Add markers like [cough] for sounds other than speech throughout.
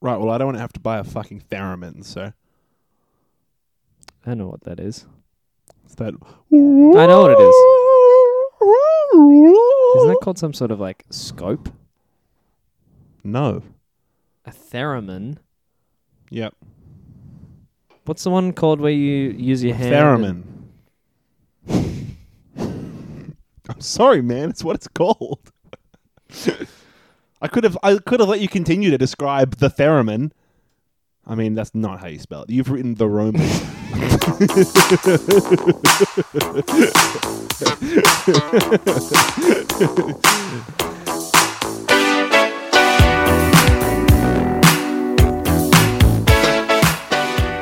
Right. Well, I don't want to have to buy a fucking theremin, so I know what that is. it's that. I know what it is. Isn't that called some sort of like scope? No. A theremin. Yep. What's the one called where you use your hand? and- Theremin. [laughs] I'm sorry, man. It's what it's called. [laughs] I could have I could have let you continue to describe the theremin. I mean, that's not how you spell it. You've written the Roman. [laughs] [laughs] [laughs]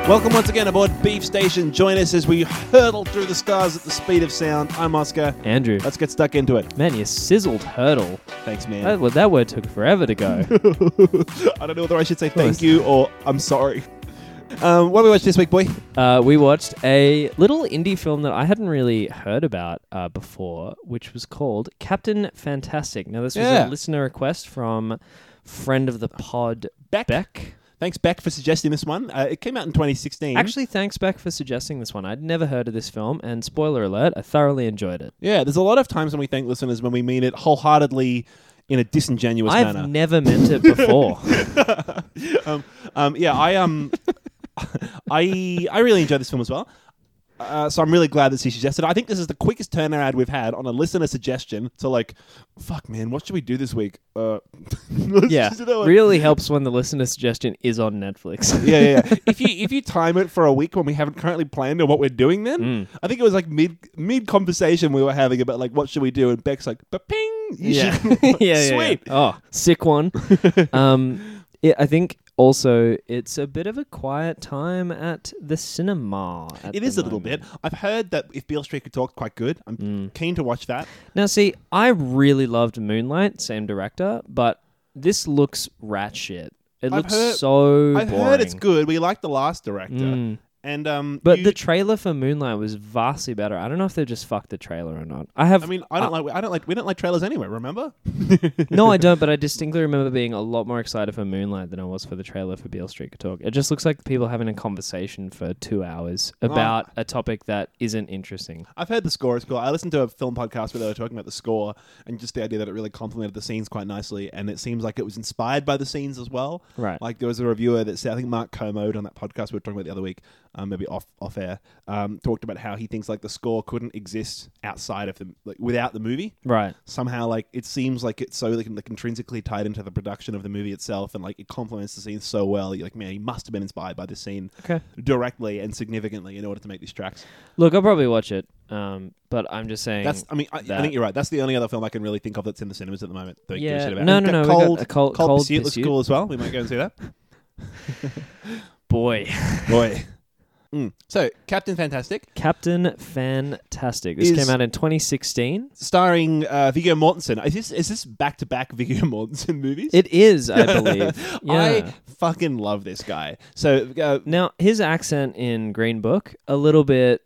Welcome once again aboard Beef Station. Join us as we hurtle through the stars at the speed of sound. I'm Oscar. Andrew. Let's get stuck into it. Man, you sizzled hurdle. Thanks, man. That, well, that word took forever to go. [laughs] I don't know whether I should say thank you or I'm sorry. Um, what we watch this week, boy? uh, we watched a little indie film that I hadn't really heard about uh, before, which was called Captain Fantastic. Now, this was Yeah. a listener request from friend of the pod, Beck. Beck. Thanks, Beck, for suggesting this one. Uh, it came out in 2016. Actually, thanks, Beck, for suggesting this one. I'd never heard of this film, and spoiler alert, I thoroughly enjoyed it. yeah, there's a lot of times when we thank listeners when we mean it wholeheartedly in a disingenuous I've manner. never meant it before. [laughs] um, um, yeah, I um, [laughs] I I really enjoyed this film as well. Uh, so I'm really glad that she suggested. it. I think this is the quickest turnaround we've had on a listener suggestion to like, fuck man, what should we do this week? Uh, [laughs] yeah, really helps when the listener suggestion is on Netflix. [laughs] yeah, yeah, yeah. [laughs] if you if you time it for a week when we haven't currently planned on what we're doing, then Mm. I think it was like mid mid conversation we were having about like what should we do, and Beck's like, but ping, yeah. yeah, yeah, sweet. yeah. Oh, sick one. um, yeah, I think also it's a bit of a quiet time at the cinema. At It the is a little bit. I've heard that if Beale Street could talk, quite good. I'm Mm. keen to watch that. Now, see, I really loved Moonlight, same director, but this looks rat shit. It I've looks heard- so. I've heard it's good. We like the last director, Mm. And um, But you- the trailer for Moonlight was vastly better. I don't know if they just fucked the trailer or not. I have. I mean, I don't like. I don't like. We don't like trailers anyway. Remember? [laughs] no, I don't. But I [laughs] distinctly remember being a lot more excited for Moonlight than I was for the trailer for Beale Street Could Talk. It just looks like people having a conversation for two hours about a topic that isn't interesting. I've heard the score is cool. I listened to a film podcast where they were talking about the score and just the idea that it really complemented the scenes quite nicely, and it seems like it was inspired by the scenes as well. Right. Like there was a reviewer that said, I think Mark Kermode on that podcast we were talking about the other week, um, maybe off off air, um, talked about how he thinks like the score couldn't exist outside of the like without the movie. Right. Somehow, like it seems like it's so like, like intrinsically tied into the production of the movie itself, and like it complements the scenes so well. You're like, man, he must have been inspired by this scene Okay. directly and significantly in order to make these tracks. Look, I'll probably watch it. Um, but I'm just saying. That's, I mean, I, I think you're right. That's the only other film I can really think of that's in the cinemas at the moment. That we give a yeah. No, no, no. Cold, got a cold, Cold, cold Pursuit looks cool as well. We might go and see that. [laughs] Boy, Boy. [laughs] Mm. So, Captain Fantastic, Captain Fantastic. This Is- came out in 2016. starring uh, Viggo Mortensen. Is this is this back to back Viggo Mortensen movies? It is, I [laughs] believe. Yeah. I fucking love this guy. So, uh, Now, his accent in Green Book, a little bit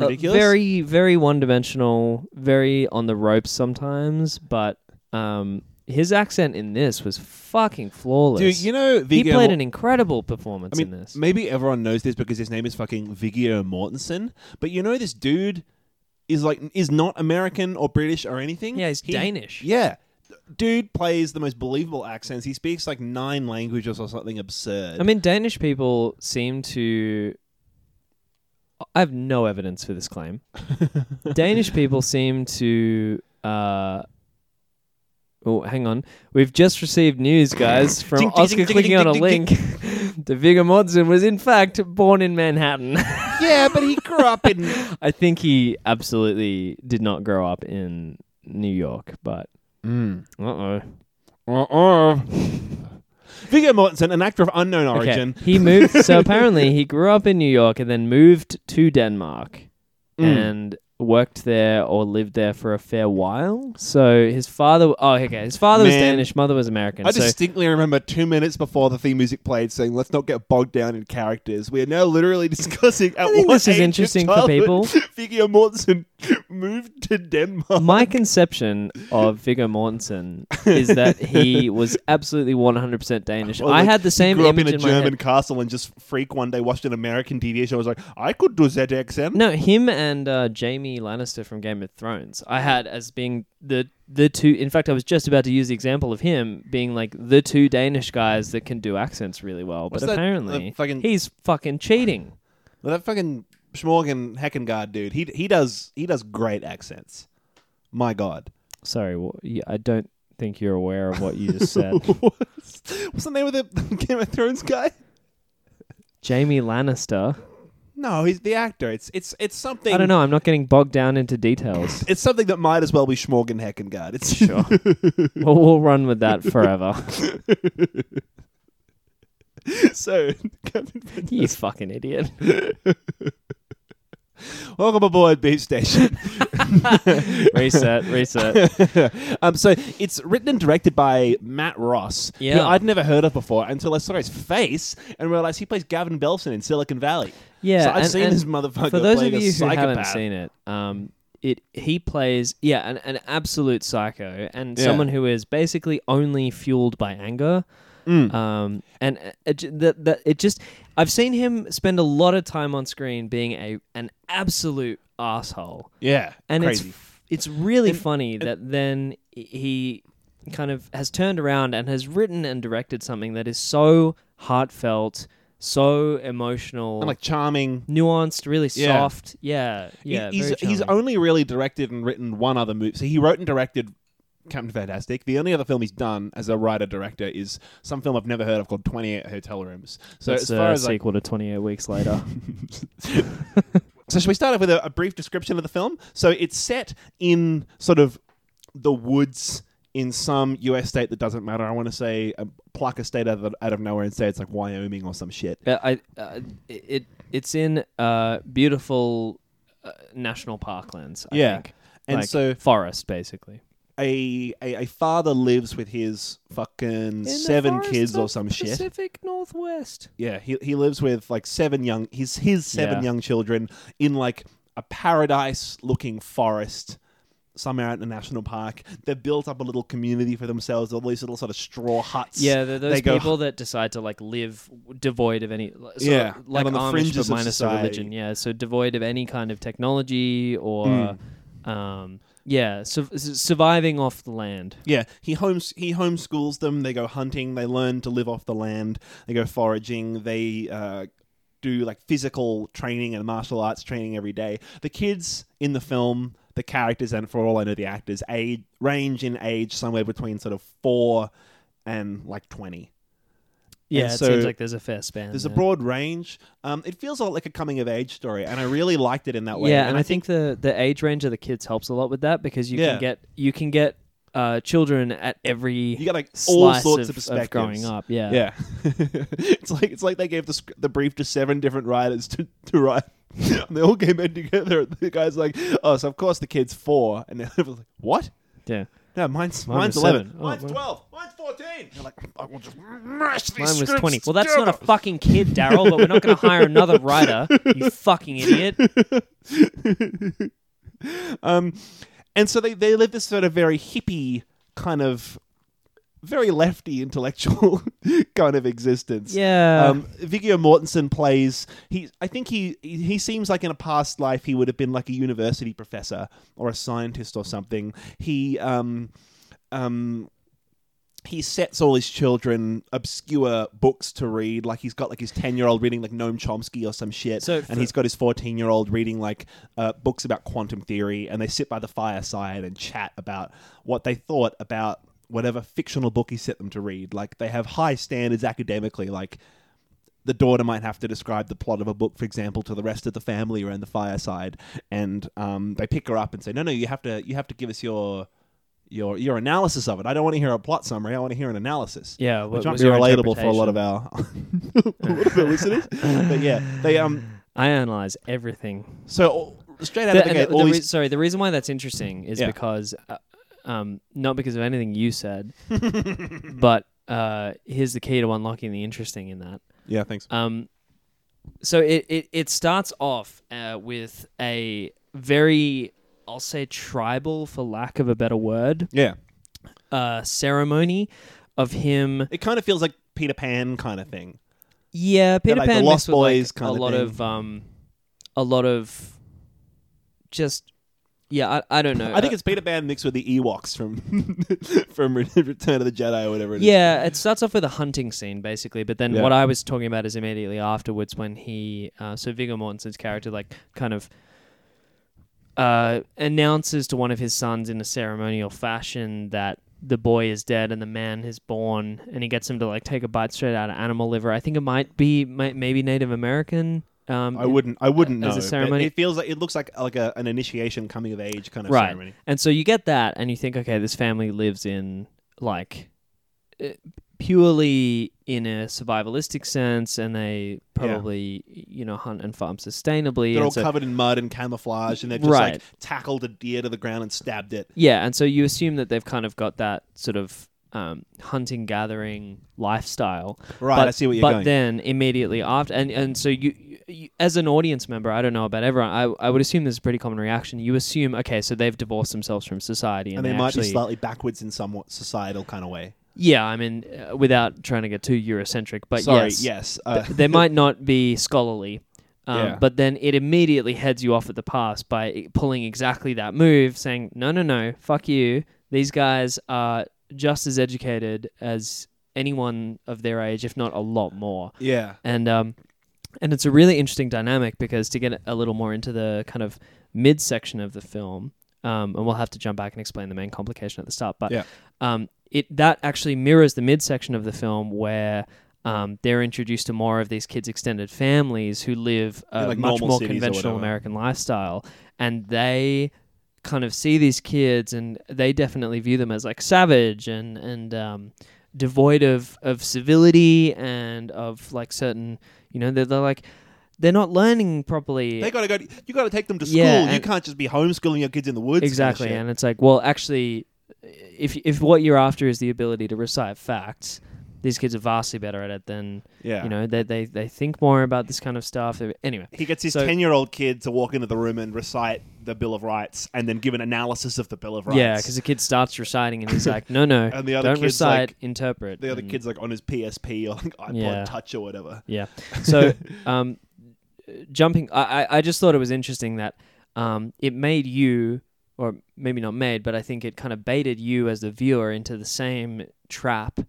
uh, ridiculous. very, very one dimensional, very on the ropes sometimes, but um, his accent in this was fucking flawless. Dude, you know, he played an incredible performance I mean, in this. maybe everyone knows this because his name is fucking Viggo Mortensen. But you know, this dude is like is not American or British or anything. Yeah, he's He- Danish. Yeah, dude plays the most believable accents. He speaks like nine languages or something absurd. I mean, Danish people seem to. I have no evidence for this claim. [laughs] Danish people seem to. Uh, oh, hang on. We've just received news, guys, [laughs] from Ding, Oscar ding, clicking ding, on a link. the [laughs] Viggo Mortensen was, in fact, born in Manhattan. [laughs] yeah, but he grew up in. I think he absolutely did not grow up in New York, but. Mm. Uh oh. Uh-uh. Viggo Mortensen, an actor of unknown origin. Okay. He moved. so apparently, he grew up in New York and then moved to Denmark Mm. and worked there or lived there for a fair while. So his father. Oh, okay. His father was Danish. Mother was American. I so distinctly remember two minutes before the theme music played saying, let's not get bogged down in characters. We are now literally [laughs] discussing at I think this is interesting for people. [laughs] Viggo Mortensen [laughs] moved to Denmark. My conception of Viggo Mortensen is that he was absolutely 100% Danish. Well, I like, had the same grew up in a in my German castle and just freak one day watched an American TV show. I was like, I could do that accent. No, him and uh, Jaime Lannister from Game of Thrones. I had as being the the two. In fact, I was just about to use the example of him being like the two Danish guys that can do accents really well. What's but that- apparently, the fucking- he's fucking cheating. Well, [laughs] that fucking Schmorgan Heckengard dude, he he does he does great accents. My God. Sorry, wha- yeah, I don't think you're aware of what you [laughs] just said. what's, what's the name of the [laughs] Game of Thrones guy? Jaime Lannister. No, he's the actor. It's it's it's something. I don't know. I'm not getting bogged down into details. [laughs] It's something that might as well be Schmorgan Heckengard. It's Sure. [laughs] well, we'll run with that forever. [laughs] so. you fucking idiot. Welcome aboard Beef Station. [laughs] reset, reset. [laughs] um, so it's written and directed by Matt Ross, who Yeah. I'd never heard of before until I saw his face and realized he plays Gavin Belson in Silicon Valley. Yeah, so I've and- seen and this motherfucker For those of playing a you who haven't seen it, um, it he plays yeah an, an absolute psycho and Yeah. someone who is basically only fueled by anger. Mm. Um, and uh, it, that that it just I've seen him spend a lot of time on screen being a an absolute asshole, yeah, and crazy. it's it's really And- funny that then he kind of has turned around and has written and directed something that is so heartfelt, so emotional, and like charming. nuanced, really Yeah. soft. Yeah, He- yeah. he's he's only really directed and written one other movie. So he wrote and directed Captain Fantastic. The only other film he's done as a writer director is some film I've never heard of called Twenty Eight Hotel Rooms. So That's as far a as like, sequel to Twenty Eight Weeks Later. [laughs] So should we start off with a, a brief description of the film? So it's set in sort of the woods in some U.S. state that doesn't matter. I want to say uh, pluck a state out of, out of nowhere and say it's like Wyoming or some shit. Uh, I uh, it it's in uh, beautiful uh, national parklands. I Yeah. think. And Like, so forest basically. A, a a father lives with his fucking seven kids or some shit. Pacific Northwest. Yeah, he he lives with like seven young his his seven Yeah. young children in like a paradise looking forest somewhere out in a national park. They've built up a little community for themselves, all these little sort of straw huts. Yeah, they're those They go- people that decide to like live devoid of any, sort of Yeah, like on the Amish fringes but of minus society. a religion. Yeah, so devoid of any kind of technology or, um, yeah, su- su- surviving off the land. Yeah, he homes he homeschools them. They go hunting. They learn to live off the land. They go foraging. They uh, do like physical training and martial arts training every day. The kids in the film, the characters, and for all I know, the actors, age range in age somewhere between sort of four and like twenty. Yeah, And it so seems like there's a fair span. There's a there. broad range. Um, it feels a lot like a coming of age story, and I really liked it in that way. Yeah, and, I think, the the age range of the kids helps a lot with that because you Yeah. can get you can get uh, children at every you got like all sorts of, of perspectives. growing up. Yeah, Yeah, [laughs] it's like it's like they gave the the brief to seven different writers to, to write. [laughs] and they all came in together. And the guy's like, "Oh, so of course the kid's four. and they're [laughs] like, "What? yeah. No, mine's Mine mine's was eleven. seven. Oh, mine's well. twelve. Mine's fourteen. They're like, "I will just mash these Mine was scripts twenty. Well, that's not a fucking kid, Daryl. But we're not going to hire another writer. You [laughs] fucking idiot. [laughs] um, and so they they live this sort of very hippie kind of very lefty intellectual [laughs] kind of existence. Yeah. Um, Viggo Mortensen plays. He, I think he he seems like in a past life he would have been like a university professor or a scientist or something. He um um he sets all his children obscure books to read. Like he's got like his ten year old reading like Noam Chomsky or some shit, So and he's got his fourteen year old reading like uh, books about quantum theory. And they sit by the fireside and chat about what they thought about whatever fictional book he set them to read. Like they have high standards academically. Like the daughter might have to describe the plot of a book, for example, to the rest of the family around the fireside, and um, they pick her up and say, "No, no, you have to, you have to give us your." Your, your analysis of it. I don't want to hear a plot summary. I want to hear an analysis yeah. which what might be relatable for a lot of our [laughs] lot of our listeners. But yeah, they um. I analyze everything. So straight out The- of the and gate, the- all the these sorry, the reason why that's interesting is Yeah. because, uh, um, not because of anything you said, [laughs] but uh, here's the key to unlocking the interesting in that. yeah, thanks. Um, so it, it, it starts off uh, with a very I'll say tribal for lack of a better word Yeah, uh, ceremony of him. it kind of feels like Peter Pan kind of thing. Yeah, Peter like the Pan Lost mixed with, like, Boys kind a of lot thing. of um, a lot of just yeah. I, I don't know. I think Uh, it's Peter Pan mixed with the Ewoks from [laughs] from Return of the Jedi or whatever. It is. Yeah, it starts off with a hunting scene basically, but then Yeah. what I was talking about is immediately afterwards when he, uh, so Viggo Mortensen's character, like kind of uh, announces to one of his sons in a ceremonial fashion that the boy is dead and the man is born, and he gets him to like take a bite straight out of animal liver. I think it might be might, maybe Native American. Um, I wouldn't. I wouldn't know. As a but ceremony? it feels like it looks like like a, an initiation, coming of age kind of Right. ceremony. And so you get that, and you think, okay, this family lives in like uh, purely in a survivalistic sense, and they probably you know hunt and farm sustainably. They're and all so- covered in mud and camouflage, and they've just Right. like tackled a deer to the ground and stabbed it. yeah, and so you assume that they've kind of got that sort of um, hunting gathering lifestyle. Right. but, I see what you're but going. then immediately after, and, and so you, you, as an audience member, I don't know about everyone. I, I would assume there's a pretty common reaction. You assume, okay, so they've divorced themselves from society, and, and they, might actually, be slightly backwards in some societal kind of way. Yeah, I mean, uh, without trying to get too Eurocentric, but Sorry. yes, Yes. Uh, th- they might not be scholarly. [laughs] Um, Yeah. But then it immediately heads you off at the pass by pulling exactly that move, saying, no, no, no, fuck you. These guys are just as educated as anyone of their age, if not a lot more. yeah. And um, and it's a really interesting dynamic because to get a little more into the kind of midsection of the film, um, and we'll have to jump back and explain the main complication at the start, but Yeah. um, it that actually mirrors the midsection of the film where. Um, they're introduced to more of these kids' extended families who live a like, much more conventional. American lifestyle, and they kind of see these kids, and they definitely view them as like savage and and um, devoid of of civility and of like certain you know they're, they're like they're not learning properly They gotta go. You gotta take them to school. Yeah, you can't just be homeschooling your kids in the woods. exactly and it's like well actually if if what you're after is the ability to recite facts these kids are vastly better at it than yeah. you know they, they they think more about this kind of stuff anyway He gets his So- ten-year-old kid to walk into the room and recite the Bill of Rights, and then give an analysis of the Bill of Rights. yeah because the kid starts reciting and he's like no no [laughs] And the other don't kid's recite like- interpret the other and- kid's like on his PSP or like iPod Yeah. Touch or whatever. Yeah. So, [laughs] um, jumping, I, I I just thought it was interesting that um, it made you, or maybe not made, but I think it kind of baited you as the viewer into the same trap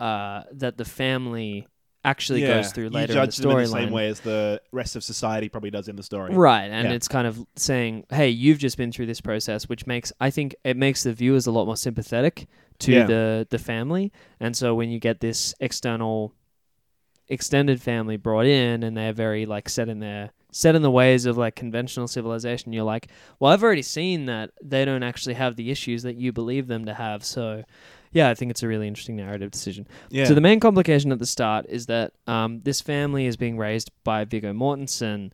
uh, that the family actually yeah. goes through later you in judge the them in the same way as the rest of society probably does in the story. Right, and Yeah. it's kind of saying, "Hey, you've just been through this process," which makes I think it makes the viewers a lot more sympathetic to Yeah. the the family, and so when you get this external extended family brought in, and they're very like set in their set in the ways of like conventional civilization, you're like, "Well, I've already seen that they don't actually have the issues that you believe them to have." So, yeah, I think it's a really interesting narrative decision. Yeah. So the main complication at the start is that um, this family is being raised by Viggo Mortensen,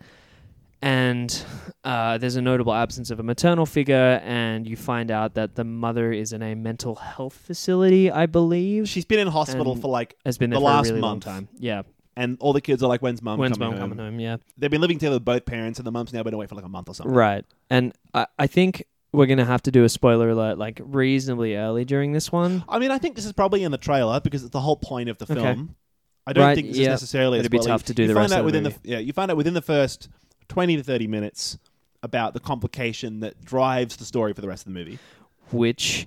and uh, there's a notable absence of a maternal figure, and you find out that the mother is in a mental health facility, I believe, She's been in hospital And for like, has been the for last a really month. long time. Yeah, and all the kids are like, "When's mum when's coming mom home?" coming home? Yeah, They've been living together with both parents, and the mum's now been away for like a month or something. right. And I, I think we're gonna have to do a spoiler alert like reasonably early during this one. I mean, I think this is probably in the trailer because it's the whole point of the Okay. film. I don't Right, think this yeah. is necessarily. It'd be spoiler. tough to do you the find rest out of the within movie. the yeah. You find out within the first twenty to thirty minutes about the complication that drives the story for the rest of the movie. which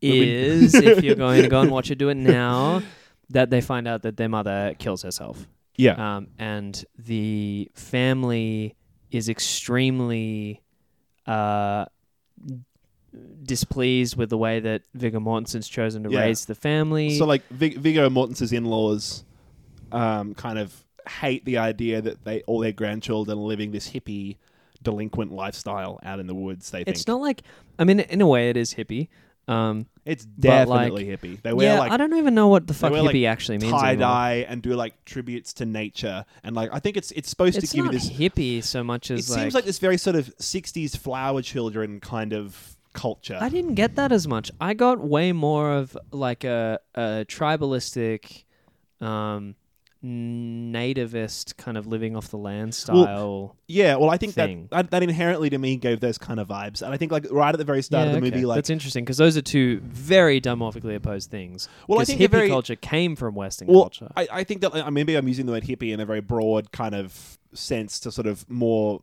is if you're going to go and [laughs] watch it, do it now. That they find out that their mother kills herself, Yeah, um, and the family is extremely uh, displeased with the way that Viggo Mortensen's chosen to Yeah. raise the family. so like Vig- Viggo Mortensen's in-laws, um, kind of hate the idea that they all their grandchildren are living this hippie, delinquent lifestyle out in the woods. They think it's not like I mean, in a way, it is hippie. Um, it's but, like- definitely hippie. They wear yeah, like I don't even know what the fuck wear, like, hippie actually means. tie dye and do like tributes to nature and like I think it's it's supposed It's to give you this. hippie so much as like It as seems like this very sort of '60s flower children kind of culture. I didn't get that as much. I got way more of like a, a tribalistic, um, nativist kind of living off the land style. Yeah, well, I think that, thing. that that inherently to me gave those kind of vibes, and I think like right at the very start Yeah, of the okay. movie, like that's interesting because those are two very dimorphically opposed things. Well, I think hippie very- culture came from Western well, culture. I, I think that uh, maybe I'm using the word hippie in a very broad kind of sense to sort of more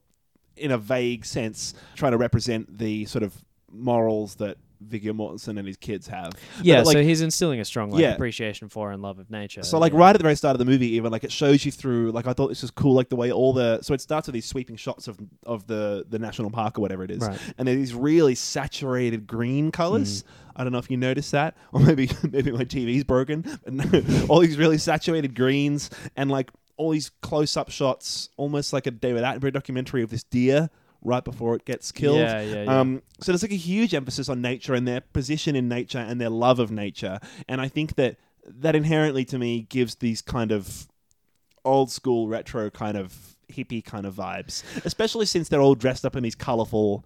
in a vague sense trying to represent the sort of morals that Viggo Mortensen and his kids have. yeah, like, so he's instilling a strong like Yeah. appreciation for and love of nature. So like yeah. right at the very start of the movie, even like it shows you through. Like I thought this was cool, like the way all the so it starts with these sweeping shots of of the the national park or whatever it is, Right. and they're these really saturated green colors. Mm. I don't know if you noticed that, [laughs] or maybe maybe my TV's broken. But no, [laughs] all these really saturated greens and like all these close up shots, almost like a David Attenborough documentary of this deer right before it gets killed. Yeah, yeah, yeah. Um, so there's like a huge emphasis on nature and their position in nature and their love of nature, and I think that that inherently to me gives these kind of old school retro kind of hippie kind of vibes, especially since they're all dressed up in these colorful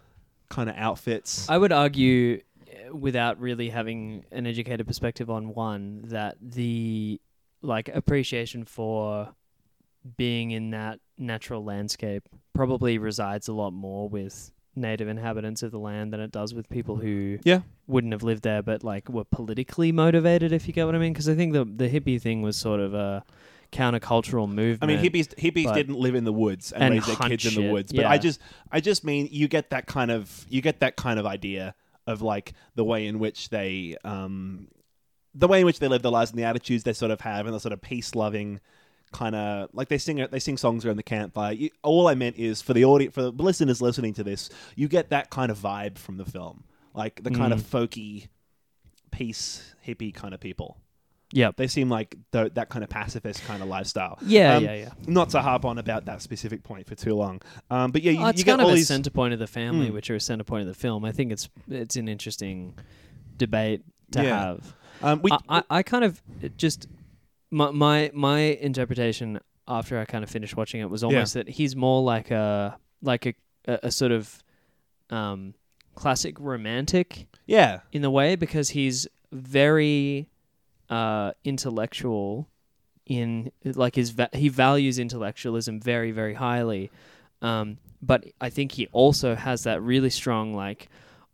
kind of outfits. I would argue, uh, without really having an educated perspective on one, that the like appreciation for being in that natural landscape probably resides a lot more with native inhabitants of the land than it does with people who Yeah. wouldn't have lived there but like were politically motivated if you get what I mean because I think the the hippie thing was sort of a countercultural movement. I mean, hippies hippies didn't live in the woods and, and raise their kids in the woods, but yeah. I just I just mean you get that kind of you get that kind of idea of like the way in which they um the way in which they live their lives and the attitudes they sort of have and the sort of peace loving kind of like they sing they sing songs around the campfire. You, all I meant is for the audience for the listeners listening to this, you get that kind of vibe from the film, like the kind of Mm. folky, peace hippie kind of people. Yeah, They seem like the, that kind of pacifist kind of lifestyle. Yeah, Um, yeah, yeah. Not to harp on about that specific point for too long, um, but yeah, you, Oh, it's you get kind of all a these. center point of the family, Mm. which are a center point of the film. I think it's it's an interesting debate to Yeah. have. um, we, I, I, I kind of just my, my my interpretation after I kind of finished watching it was almost that he's more like a like a a, a sort of um, classic romantic yeah, in the way because he's very uh, intellectual in like his va- he values intellectualism very very highly um, but I think he also has that really strong like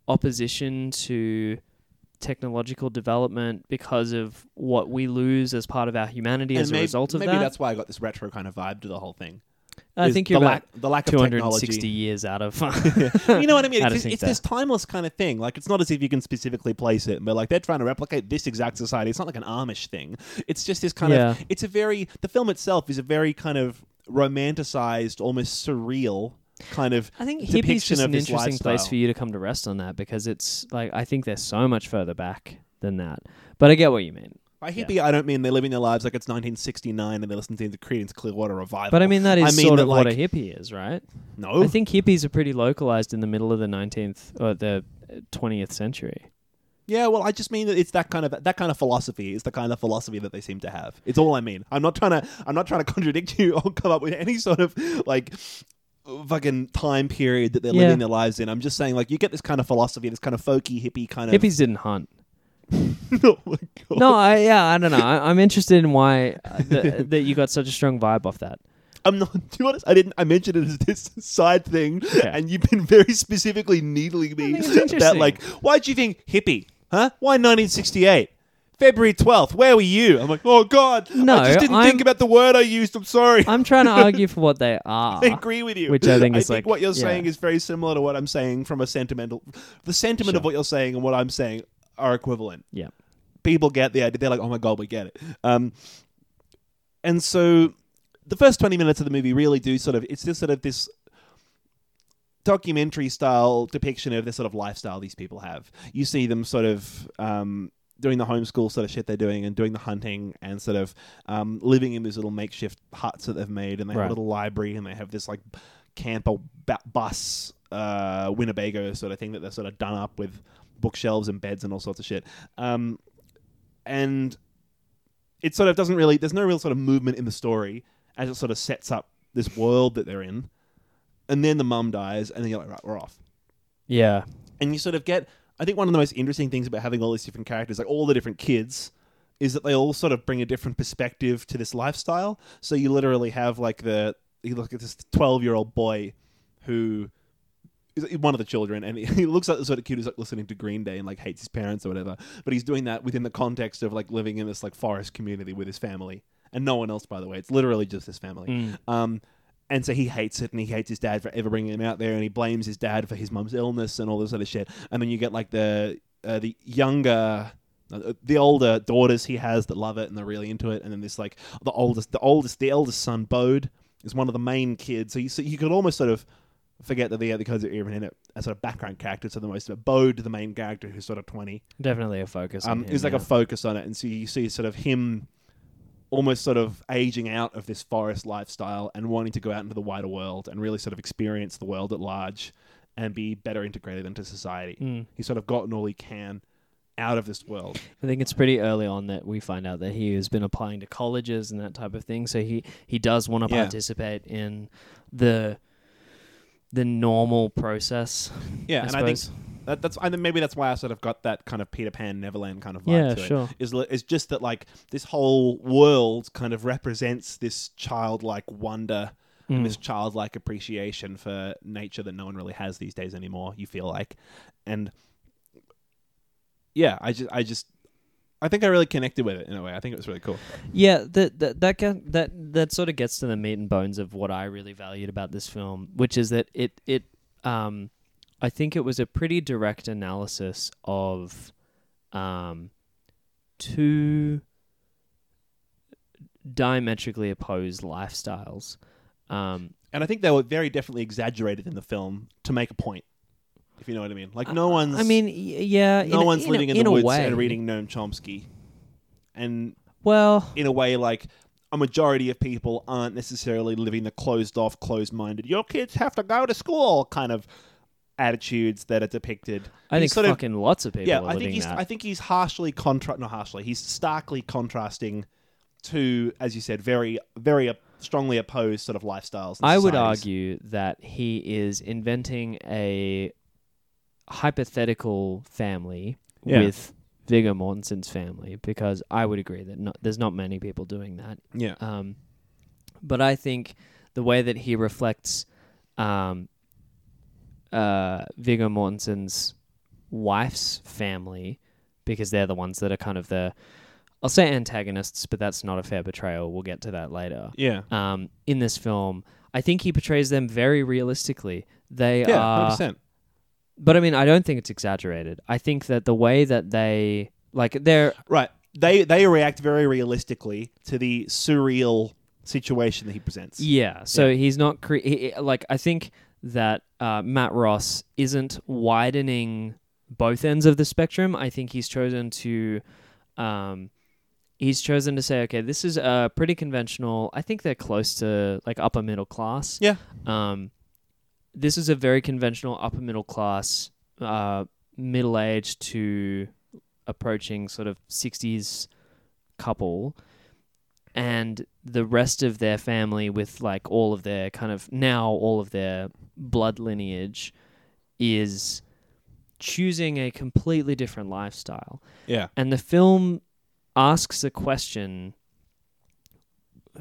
opposition to technological development because of what we lose as part of our humanity and as maybe, a result of maybe that. Maybe that's why I got this retro kind of vibe to the whole thing. I think you're the about lack, the lack of 260 technology. years [laughs] [laughs] out of you know what I mean? It's, it's this timeless kind of thing. Like it's not as if you can specifically place it, but like they're trying to replicate this exact society. It's not like an Amish thing. It's just this kind Yeah. of. It's a very. The film itself is a very kind of romanticized, almost surreal kind of. I think hippie's just of an interesting place for you to come to rest on that because it's like I think they're so much further back than that. But I get what you mean. By hippie, I don't mean they're living their lives like it's 1969 and they're listening to the Creedence Clearwater Revival. But I mean that is I mean sort that, of what a hippie is, right? no. I think hippies are pretty localized in the middle of the 19th or the uh, 20th century. Yeah, well, I just mean that it's that kind of that kind of philosophy is the kind of philosophy that they seem to have. It's all I mean. I'm not trying to I'm not trying [laughs] to contradict you or come up with any sort of like fucking time period that they're Yeah. living their lives in. I'm just saying like you get this kind of philosophy, this kind of folky hippie kind of Hippies didn't hunt. [laughs] oh my god. No, I yeah, I don't know. I, I'm interested in why uh, the, [laughs] that you got such a strong vibe off that. I'm not. To be honest, I didn't. I mentioned it as this side thing, and you've been very specifically needling me think it's about interesting. like, why do you think hippie? Huh? Why 1968? February 12th. Where were you? I'm like, oh god, No, I just didn't I'm- think about the word I used. I'm sorry. I'm trying to argue for what they [laughs] are. I agree with you. Which I think is think like- what you're yeah. saying is very similar to what I'm saying from a sentimental. The sentiment of what you're saying and what I'm saying are equivalent. Yeah. People get the idea. They're like, oh my god, we get it. Um, and so the first 20 minutes of the movie really do sort of it's just sort of this documentary style depiction of the sort of lifestyle these people have. You see them sort of um, doing the homeschool sort of shit they're doing and doing the hunting and sort of um, living in these little makeshift huts that they've made and they have a little library and they have this like camper ba- bus uh, Winnebago sort of thing that they're sort of done up with bookshelves and beds and all sorts of shit. Um, and it sort of doesn't really there's no real sort of movement in the story as it sort of sets up this world that they're in. And then the mum dies, and then you're like, right, we're off. Yeah. And you sort of get, I think one of the most interesting things about having all these different characters, like all the different kids is that they all sort of bring a different perspective to this lifestyle. So you literally have like the you look at this twelve year old boy who is one of the children, and [laughs] he, looks like the sort of kid who's like listening to Green Day and like hates his parents or whatever. But he's doing that within the context of like living in this like forest community with his family and no one else. By the way, it's literally just his family. Mm. Um, and so he hates it, and he hates his dad for ever bringing him out there, and he blames his dad for his mum's illness and all this other shit. And then you get like the uh, the younger, uh, the older daughters he has that love it and they're really into it, and then this like the oldest, the oldest, the eldest son Bode is one of the main kids. So you so you could almost sort of forget that the other kids are even in it as sort of background characters for the most of it. Bode, the main character, who's sort of twenty, Definitely a focus. um, on him, is like yeah. a focus on it, and so you see sort of him almost sort of aging out of this forest lifestyle and wanting to go out into the wider world and really sort of experience the world at large and be better integrated into society. Mm. He's sort of gotten all he can out of this world. I think it's pretty early on that we find out that he has been applying to colleges and that type of thing. So he he does want to Yeah. participate in the the normal process. Yeah, I and I think suppose. That, that's maybe that's why I sort of got that kind of Peter Pan Neverland kind of vibe yeah, to it. sure. is is just that like this whole world kind of represents this childlike wonder Mm. and this childlike appreciation for nature that no one really has these days anymore. You feel like, and yeah, I just I just I think I really connected with it in a way. I think it was really cool. Yeah, that that that that that sort of gets to the meat and bones of what I really valued about this film, which is that it it um I think it was a pretty direct analysis of um two diametrically opposed lifestyles. Um And I think they were very definitely exaggerated in the film to make a point. If you know what I mean, like no one's. I mean, yeah, no a- one's a- living in, in the woods way. and reading Noam Chomsky, and Well, in a way, like a majority of people aren't necessarily living the closed off, closed minded. Your kids have to go to school kind of attitudes that are depicted. I He's think sort of- fucking lots of people yeah, are I think he's that. I think he's harshly contra not harshly. He's starkly contrasting to, as you said, very very strongly opposed sort of lifestyles. and I would argue that he is inventing a hypothetical family Yeah. with Viggo Mortensen's family because I would agree that not, there's not many people doing that. Yeah, Um, but I think the way that he reflects um, uh, Viggo Mortensen's wife's family, because they're the ones that are kind of the, I'll say antagonists, but that's not a fair portrayal. We'll get to that later yeah, um, in this film. I think he portrays them very realistically. They yeah, are, hundred percent. but I mean, I don't think it's exaggerated. I think that the way that they like they're Right. They they react very realistically to the surreal situation that he presents. yeah. So Yeah. he's not cre- he- like I think that uh, Matt Ross isn't widening both ends of the spectrum. I think he's chosen to. Um, He's chosen to say, okay, this is a pretty conventional. I think they're close to like upper middle class. Yeah. Um, this is a very conventional upper middle class, uh, middle aged to approaching sort of 60s couple. And the rest of their family, with like all of their kind of now all of their blood lineage, is choosing a completely different lifestyle. Yeah. And the film asks a question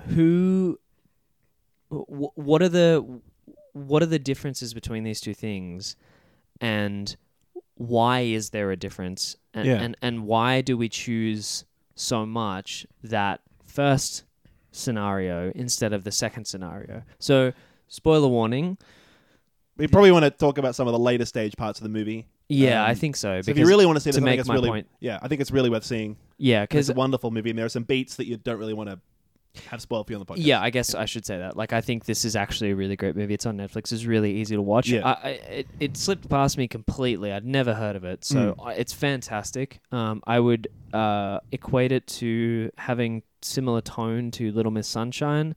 who wh- what are the what are the differences between these two things and why is there a difference and Yeah. and, and why do we choose so much that first scenario instead of the second scenario so spoiler warning We probably want to talk about some of the later stage parts of the movie. yeah Um, i think so So if you really want to see this, to I make think it's my really point- yeah, I think it's really worth seeing. yeah because It's a wonderful movie, and there are some beats that you don't really want to have spoiled for you on the podcast. Yeah, I guess I should say that. Like, I think this is actually a really great movie. It's on Netflix. It's really easy to watch. Yeah. I, I, it, it slipped past me completely. I'd never heard of it, so Mm. I it's fantastic. Um, I would uh, equate it to having similar tone to Little Miss Sunshine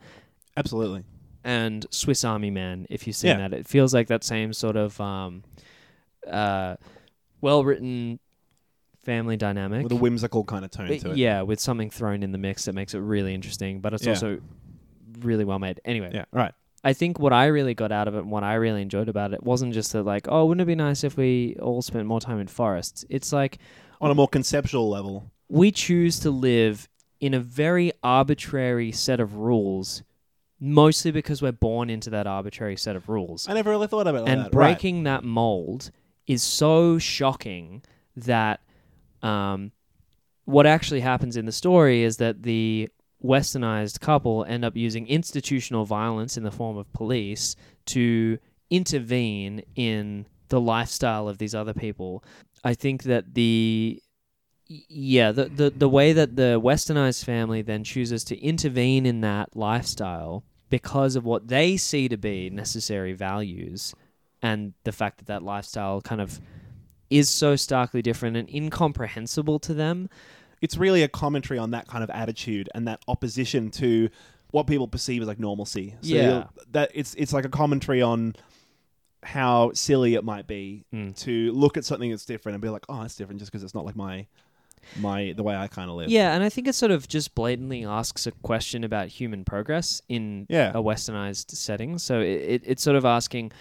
absolutely. and Swiss Army Man. If you've seen Yeah. that, it feels like that same sort of um, uh, well written family dynamic. With a whimsical kind of tone But to it. yeah, with something thrown in the mix that makes it really interesting, but it's Yeah. also really well made. Anyway, Yeah. Right. I think what I really got out of it and what I really enjoyed about it wasn't just that like, oh, wouldn't it be nice if we all spent more time in forests? It's like, On a more conceptual level. we choose to live in a very arbitrary set of rules, mostly because we're born into that arbitrary set of rules. I never really thought about it like that. and that. breaking that mold is so shocking that um, what actually happens in the story is that the westernized couple end up using institutional violence in the form of police to intervene in the lifestyle of these other people. I think that the yeah, the, the the way that the westernized family then chooses to intervene in that lifestyle because of what they see to be necessary values and the fact that that lifestyle kind of is so starkly different and incomprehensible to them. it's really a commentary on that kind of attitude and that opposition to what people perceive as like normalcy. So Yeah. that it's it's like a commentary on how silly it might be Mm. to look at something that's different and be like, oh, it's different just because it's not like my my the way I kind of live. Yeah, and I think it sort of just blatantly asks a question about human progress in Yeah. a westernized setting. So it, it, it's sort of asking,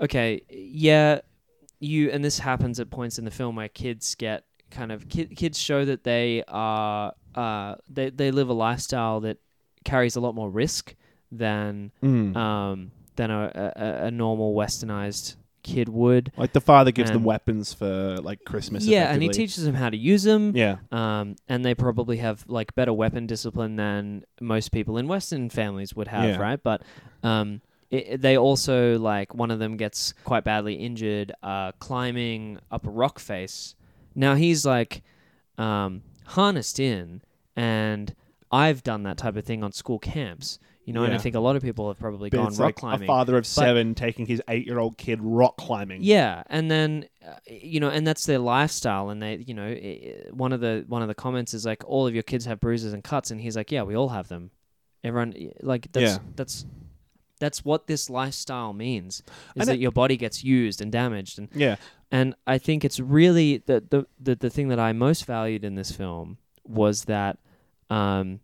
okay, yeah, you, and this happens at points in the film where kids get kind of kid, kids show that they are uh, they they live a lifestyle that carries a lot more risk than Mm. um, than a, a, a normal westernized kid would. like the father gives them weapons for like Christmas. yeah, and he teaches them how to use them. Yeah, um, and they probably have like better weapon discipline than most people in Western families would have, Yeah. right? But um, it, they also like one of them gets quite badly injured uh, climbing up a rock face. Now he's like um, harnessed in, and I've done that type of thing on school camps, you know. And I Yeah. think a lot of people have probably but gone it's rock like climbing. a father of seven taking his eight-year-old kid rock climbing. Yeah, and then uh, you know, and that's their lifestyle. And they, you know, i- i- one of the one of the comments is like, all of your kids have bruises and cuts, and he's like, yeah, we all have them. Everyone, like, that's Yeah. that's that's what this lifestyle means is that your body gets used and damaged, and yeah, and I think it's really the the the, the thing that I most valued in this film was that. Um,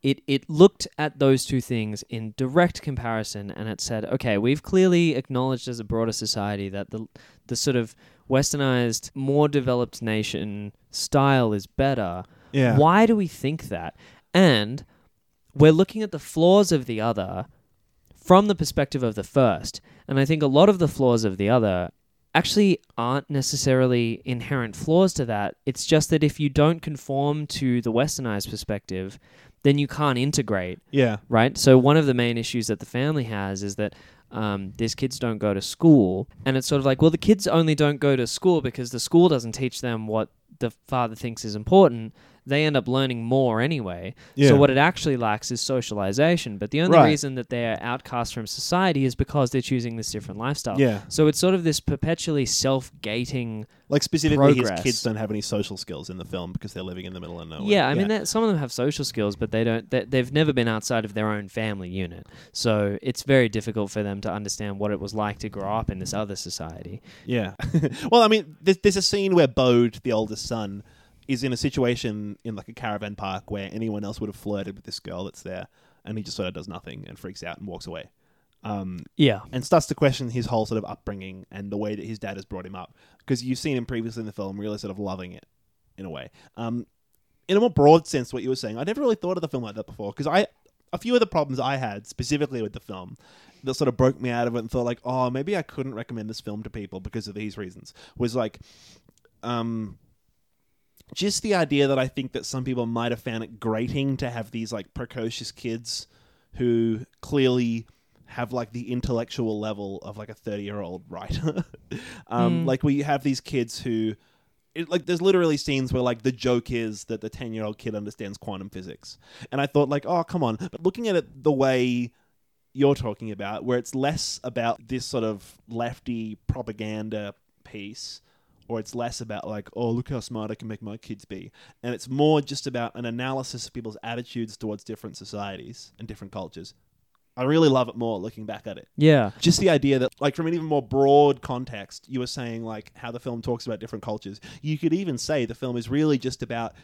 it, it looked at those two things in direct comparison and it said, okay, we've clearly acknowledged as a broader society that the the sort of westernized, more developed nation style is better. yeah. Why do we think that? And we're looking at the flaws of the other from the perspective of the first. And I think a lot of the flaws of the other actually aren't necessarily inherent flaws to that. It's just that if you don't conform to the westernized perspective, then you can't integrate Yeah, right? So one of the main issues that the family has is that um, these kids don't go to school, and it's sort of like, well, the kids only don't go to school because the school doesn't teach them what the father thinks is important. They end up learning more anyway. Yeah. So what it actually lacks is socialization. But the only Right. reason that they're outcast from society is because they're choosing this different lifestyle. yeah. So it's sort of this perpetually self-gating. Like specifically, Progress. his kids don't have any social skills in the film because they're living in the middle of nowhere. Yeah, I mean, that some of them have social skills, but they don't. They, they've never been outside of their own family unit, so it's very difficult for them to understand what it was like to grow up in this other society. Yeah. [laughs] well, I mean, there's, there's a scene where Bode, the oldest son, is in a situation in like a caravan park where anyone else would have flirted with this girl that's there, and he just sort of does nothing and freaks out and walks away. Um, Yeah, and starts to question his whole sort of upbringing and the way that his dad has brought him up. Because you've seen him previously in the film, really sort of loving it in a way. Um, in a more broad sense, what you were saying, I never really thought of the film like that before. Because I, a few of the problems I had specifically with the film that sort of broke me out of it and thought like, oh, maybe I couldn't recommend this film to people because of these reasons. Was like, um, just the idea that I think that some people might have found it grating to have these like precocious kids who clearly have like the intellectual level of like a 30 year old writer. [laughs] um, Mm. Like we have these kids who. It, like there's literally scenes where like the joke is that the 10 year old kid understands quantum physics and i thought like oh come on but looking at it the way you're talking about where it's less about this sort of lefty propaganda piece or it's less about like oh look how smart i can make my kids be. And it's more just about an analysis of people's attitudes towards different societies and different cultures. I really love it more looking back at it. Yeah, just the idea that like from an even more broad context you were saying like how the film talks about different cultures. You could even say the film is really just about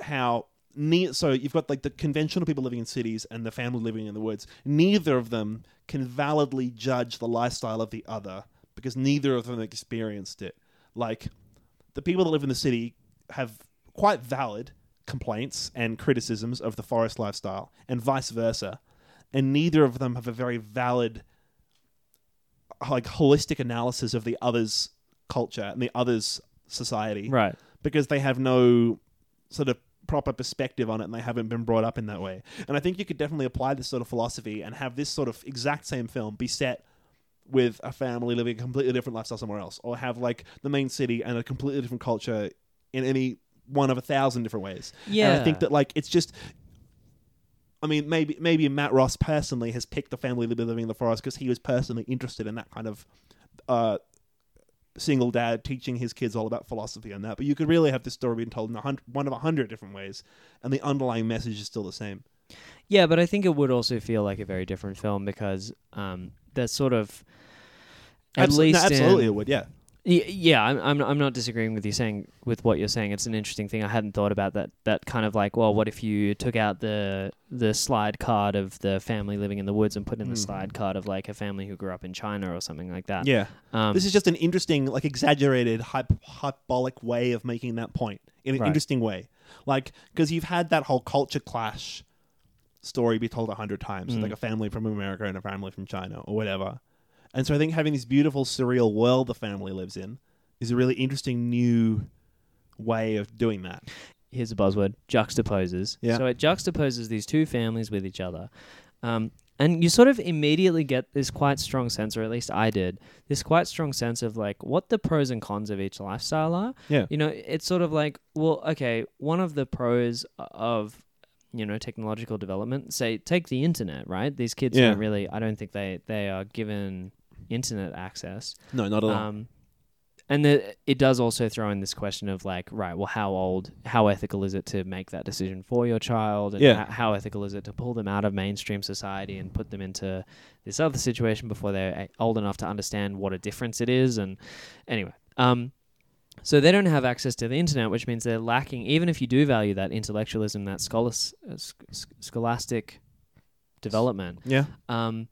how ne- so you've got like the conventional people living in cities and the family living in the woods. Neither of them can validly judge the lifestyle of the other because neither of them experienced it like the people that live in the city have quite valid complaints and criticisms of the forest lifestyle, and vice versa, and neither of them have a very valid, like holistic analysis of the other's culture and the other's society Right. because they have no sort of proper perspective on it and they haven't been brought up in that way. And I think you could definitely apply this sort of philosophy and have this sort of exact same film be set with a family living a completely different lifestyle somewhere else, or have like the main city and a completely different culture in any one of a thousand different ways. Yeah. And I think that like it's just. I mean, maybe maybe Matt Ross personally has picked the family living in the forest because he was personally interested in that kind of uh, single dad teaching his kids all about philosophy and that. But you could really have this story being told in a hundred, one of a hundred different ways, and the underlying message is still the same. Yeah, but I think it would also feel like a very different film because um, there's sort of at Absol- no, least in- absolutely, it would. Yeah, Yeah, I'm, I'm I'm not disagreeing with you saying with what you're saying. It's an interesting thing. I hadn't thought about that. That kind of like, well, what if you took out the the slide card of the family living in the woods and put in the Mm. slide card of like a family who grew up in China or something like that. yeah. Um, this is just an interesting, like exaggerated, hype- hyperbolic way of making that point in an Right. interesting way. Like because you've had that whole culture clash story be told a hundred times, Mm. like a family from America and a family from China or whatever. And so I think having this beautiful surreal world the family lives in is a really interesting new way of doing that. here's a buzzword: juxtaposes. Yeah. So it juxtaposes these two families with each other, um, and you sort of immediately get this quite strong sense, or at least I did, this quite strong sense of like what the pros and cons of each lifestyle are. Yeah. You know, it's sort of like, well, okay, one of the pros of you know technological development, say, take the internet, right? These kids Yeah. don't really, I don't think they they are given internet access. No, not at all. Um, and the, it does also throw in this question of like, right, well, how old, how ethical is it to make that decision for your child? And Yeah. ho- how ethical is it to pull them out of mainstream society and put them into this other situation before they're old enough to understand what a difference it is? And anyway, um, so they don't have access to the internet, which means they're lacking. Even if you do value that intellectualism, that uh, sc- scholastic development, yeah. um,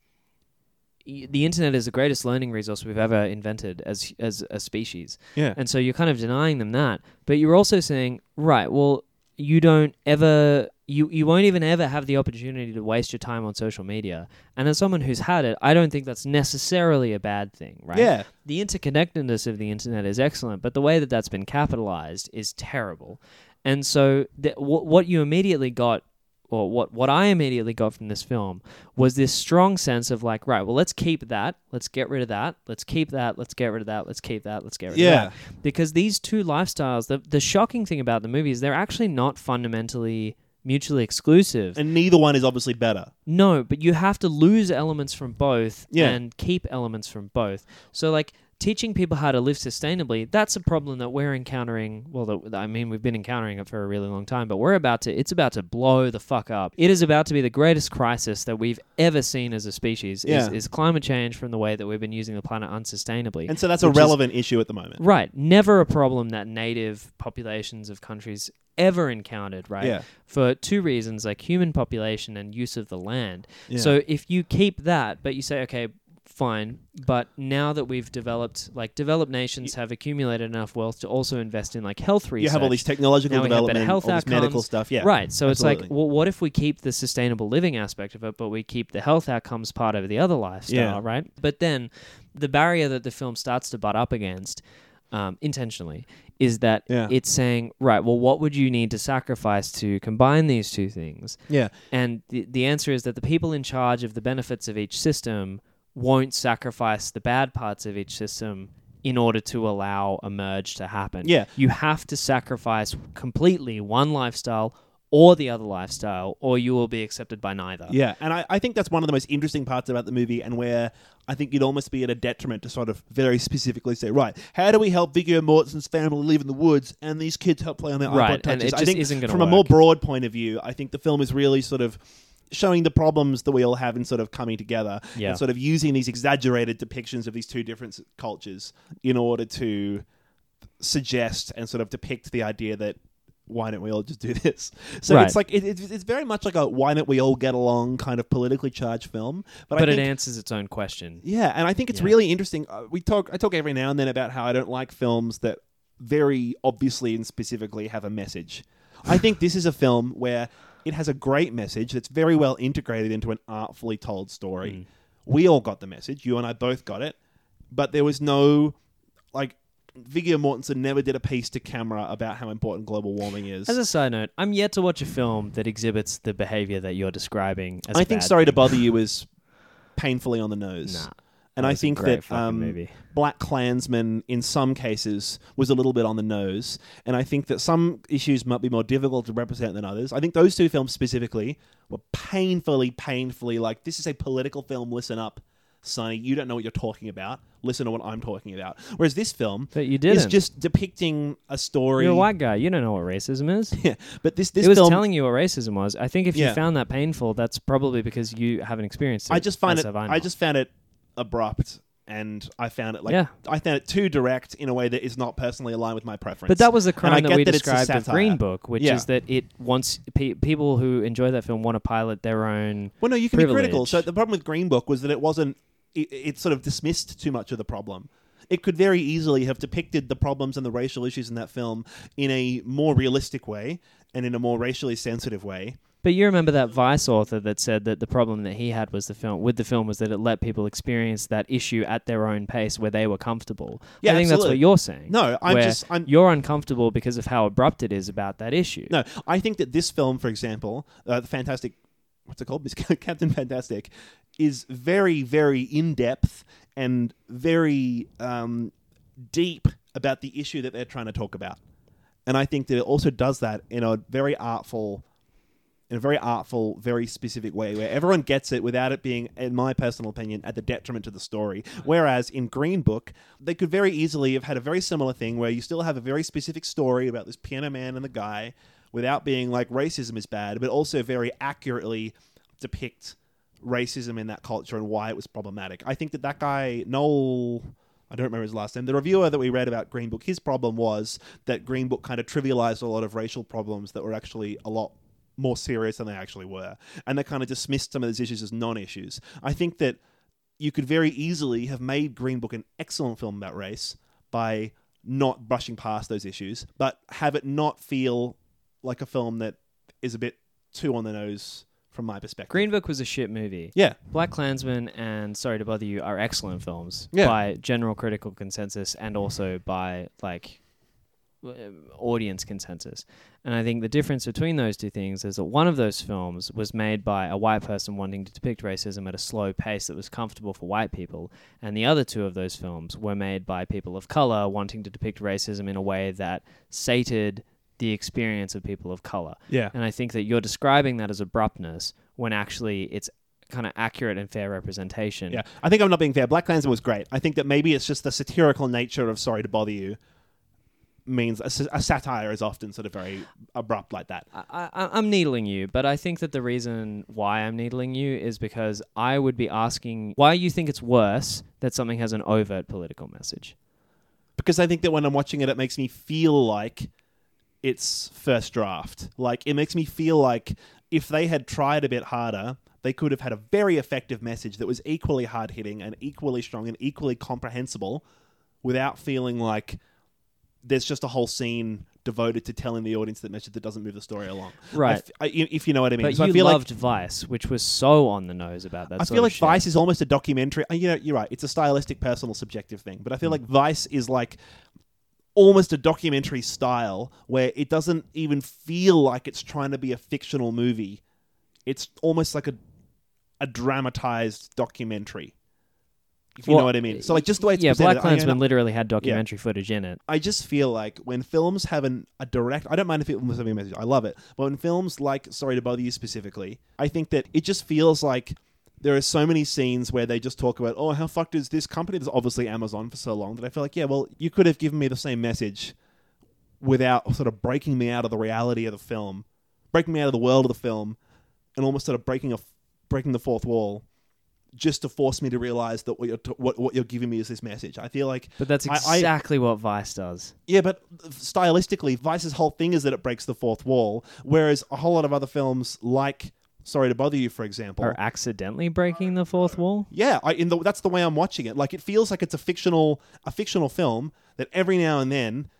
y- the internet is the greatest learning resource we've ever invented as as a species, Yeah. and so you're kind of denying them that. But you're also saying, right? Well, you don't ever. You, you won't even ever have the opportunity to waste your time on social media. And as someone who's had it, I don't think that's necessarily a bad thing, right? Yeah. the interconnectedness of the internet is excellent, but the way that that's been capitalized is terrible. And so, th- wh- what you immediately got, or what what I immediately got from this film, was this strong sense of like, right, well, let's keep that, let's get rid of that, let's keep that, let's get rid of that, let's keep that, let's get rid Yeah. of that. Because these two lifestyles, the the shocking thing about the movie is they're actually not fundamentally mutually exclusive. And neither one is obviously better. No, but you have to lose elements from both Yeah. and keep elements from both. So, like, teaching people how to live sustainably, that's a problem that we're encountering. Well, that, I mean, we've been encountering it for a really long time, but we're about to, it's about to blow the fuck up. It is about to be the greatest crisis that we've ever seen as a species, Yeah. is, is climate change from the way that we've been using the planet unsustainably. And so that's a Which is- relevant issue at the moment. Right. Never a problem that native populations of countries ever encountered, right? Yeah. For two reasons, like human population and use of the land. Yeah. So if you keep that, but you say, okay, fine, but now that we've developed, like developed nations have accumulated enough wealth to also invest in like health research. you have all these technological Now we have development, health all this medical stuff. Yeah. Right. So it's like, well, what if we keep the sustainable living aspect of it, but we keep the health outcomes part of the other lifestyle, Yeah. right? But then the barrier that the film starts to butt up against um, intentionally is that Yeah. it's saying, right, well, what would you need to sacrifice to combine these two things? Yeah. And the, the answer is that the people in charge of the benefits of each system won't sacrifice the bad parts of each system in order to allow a merge to happen. Yeah. You have to sacrifice completely one lifestyle or the other lifestyle, or you will be accepted by neither. Yeah, and I, I think that's one of the most interesting parts about the movie, and where I think you'd almost be at a detriment to sort of very specifically say, right, how do we help Viggo Mortensen's family live in the woods, and these kids help play on their Right, iPod and touches? it I think isn't from a more broad point of view, I think the film is really sort of showing the problems that we all have in sort of coming together Yeah. and sort of using these exaggerated depictions of these two different s- cultures in order to suggest and sort of depict the idea that why don't we all just do [laughs] this? So Right. it's like it, it's, it's very much like a why don't we all get along kind of politically charged film. But, But I it think, answers its own question. yeah, and I think it's Yeah. really interesting. Uh, we talk I talk every now and then about how I don't like films that very obviously and specifically have a message. I think this is a film where it has a great message that's very well integrated into an artfully told story. Mm. We all got the message. You and I both got it. But there was no like Viggo Mortensen never did a piece to camera about how important global warming is. As a side note, I'm yet to watch a film that exhibits the behavior that you're describing. As I think Sorry to. Bother You [laughs] was painfully on the nose. Nah, and I think that um, movie. Black Klansman, in some cases, was a little bit on the nose. And I think that some issues might be more difficult to represent than others. I think those two films specifically were painfully, painfully like, this is a political film, listen up. Sonny, you don't know what you're talking about. Listen to what I'm talking about. Whereas this film But you didn't. is just depicting a story. You're a white guy. You don't know what racism is. [laughs] Yeah, but this this it was film, telling you what racism was. I think if Yeah. you found that painful, that's probably because you haven't experienced it. I just find it. have I, just found it abrupt, and I found it like Yeah. I found it too direct in a way that is not personally aligned with my preference. But that was the crime that we that described with. Green Book, which Yeah. is that it wants pe- people who enjoy that film want to pilot their own. Well, no, you can be critical. So the problem with Green Book was that it wasn't. It, it sort of dismissed too much of the problem. It could very easily have depicted the problems and the racial issues in that film in a more realistic way and in a more racially sensitive way. But you remember that Vice author that said that the problem that he had was the film with the film was that it let people experience that issue at their own pace where they were comfortable. Yeah, I think that's what you're saying. No, I'm just. I'm, you're uncomfortable because of how abrupt it is about that issue. No, I think that this film, for example, uh, the Fantastic, what's it called, [laughs] Captain Fantastic, is very, very in depth and very um, deep about the issue that they're trying to talk about, and I think that it also does that in a very artful. In a very artful, very specific way, where everyone gets it without it being, in my personal opinion, at the detriment to the story. Whereas in Green Book, they could very easily have had a very similar thing where you still have a very specific story about this piano man and the guy, without being like racism is bad, but also very accurately depict racism in that culture and why it was problematic. I think that that guy Noel. I don't remember his last name. The reviewer that we read about Green Book, his problem was that Green Book kind of trivialized a lot of racial problems that were actually a lot more serious than they actually were. And they kind of dismissed some of those issues as non issues. I think that you could very easily have made Green Book an excellent film about race by not brushing past those issues, but have it not feel like a film that is a bit too on the nose from my perspective. Green Book was a shit movie. Yeah. Black Klansman and Sorry to Bother You are excellent films Yeah. by general critical consensus and also by like Uh, audience consensus. And I think the difference between those two things is that one of those films was made by a white person wanting to depict racism at a slow pace that was comfortable for white people, and the other two of those films were made by people of color wanting to depict racism in a way that sated the experience of people of color. Yeah. And I think that you're describing that as abruptness when actually it's kind of accurate and fair representation. Yeah, I think I'm not being fair. Black Klansman was great. I think that maybe it's just the satirical nature of Sorry to Bother You means a satire is often sort of very abrupt like that. I, I, I'm needling you, but I think that the reason why I'm needling you is because I would be asking why you think it's worse that something has an overt political message. Because I think that when I'm watching it, it makes me feel like it's first draft. Like, it makes me feel like if they had tried a bit harder, they could have had a very effective message that was equally hard hitting and equally strong and equally comprehensible without feeling like there's just a whole scene devoted to telling the audience that message that doesn't move the story along. Right. f- I- if you know what I mean. But So I you feel loved like Vice, which was so on the nose about that. I feel like shit. Vice is almost a documentary. uh, You know, you're right. It's a stylistic, personal, subjective thing. But I Mm. feel like Vice is like almost a documentary style where it doesn't even feel like it's trying to be a fictional movie. It's almost like a a dramatized documentary. If you Well, know what I mean. So like just the way it's yeah. Black Klansman literally had documentary footage in it. I just feel like when films have an, a direct, I don't mind if films have a message, I love it. But when films like Sorry to Bother You specifically, I think that it just feels like there are so many scenes where they just talk about, oh, how fucked is this company? There's obviously Amazon for so long that I feel like, yeah, well, you could have given me the same message without sort of breaking me out of the reality of the film, breaking me out of the world of the film, and almost sort of breaking a breaking the fourth wall. Just to force me to realize that what you're t- what what you're giving me is this message. I feel like But that's I- I- exactly what Vice does. yeah, but stylistically, Vice's whole thing is that it breaks the fourth wall, whereas a whole lot of other films, like Sorry to Bother You, for example, Or accidentally breaking the fourth wall. yeah, I, in the, that's the way I'm watching it. Like it feels like it's a fictional a fictional film that every now and then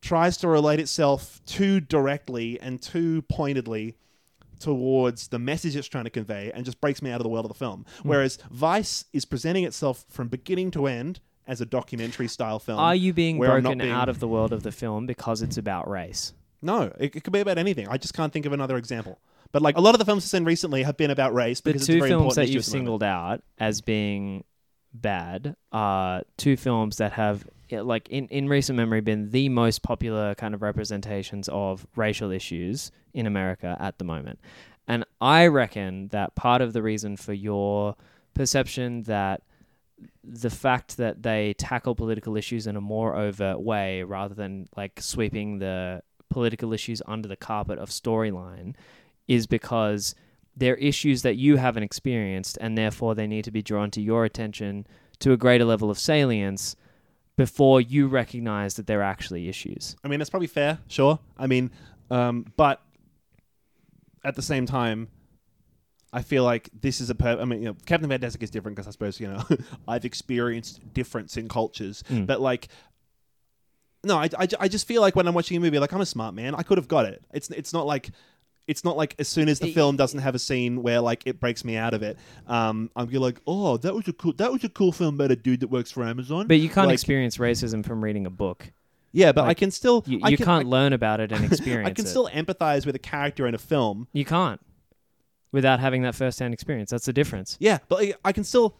tries to relate itself too directly and too pointedly towards the message it's trying to convey and just breaks me out of the world of the film. Hmm. Whereas Vice is presenting itself from beginning to end as a documentary style film. Are you being broken being- out of the world of the film because it's about race? No, it, it could be about anything. I just can't think of another example. But like a lot of the films I've seen recently have been about race The because it's a two very films important that you've moment. singled out as being bad are two films that have like in, in recent memory been the most popular kind of representations of racial issues in America at the moment. And I reckon that part of the reason for your perception that the fact that they tackle political issues in a more overt way rather than like sweeping the political issues under the carpet of storyline is because they're issues that you haven't experienced and therefore they need to be drawn to your attention to a greater level of salience before you recognize that there are actually issues. I mean, that's probably fair, sure. I mean, um, but at the same time, I feel like this is a. Per- I mean, you know, Captain Fantastic is different because I suppose you know [laughs] I've experienced difference in cultures, Mm. but like. No, I, I, I just feel like when I'm watching a movie, like I'm a smart man. I could have got it. It's it's not like it's not like as soon as the Y- film doesn't have a scene where like it breaks me out of it, um, I'm be like, oh, that was a cool that was a cool film about a dude that works for Amazon. But you can't Like- experience racism from reading a book. yeah, but I can still You, you can, can't I- learn about it [laughs] and experience I can it. still empathize with a character in a film. You can't without having that first-hand experience. That's the difference. Yeah, but like, I can still.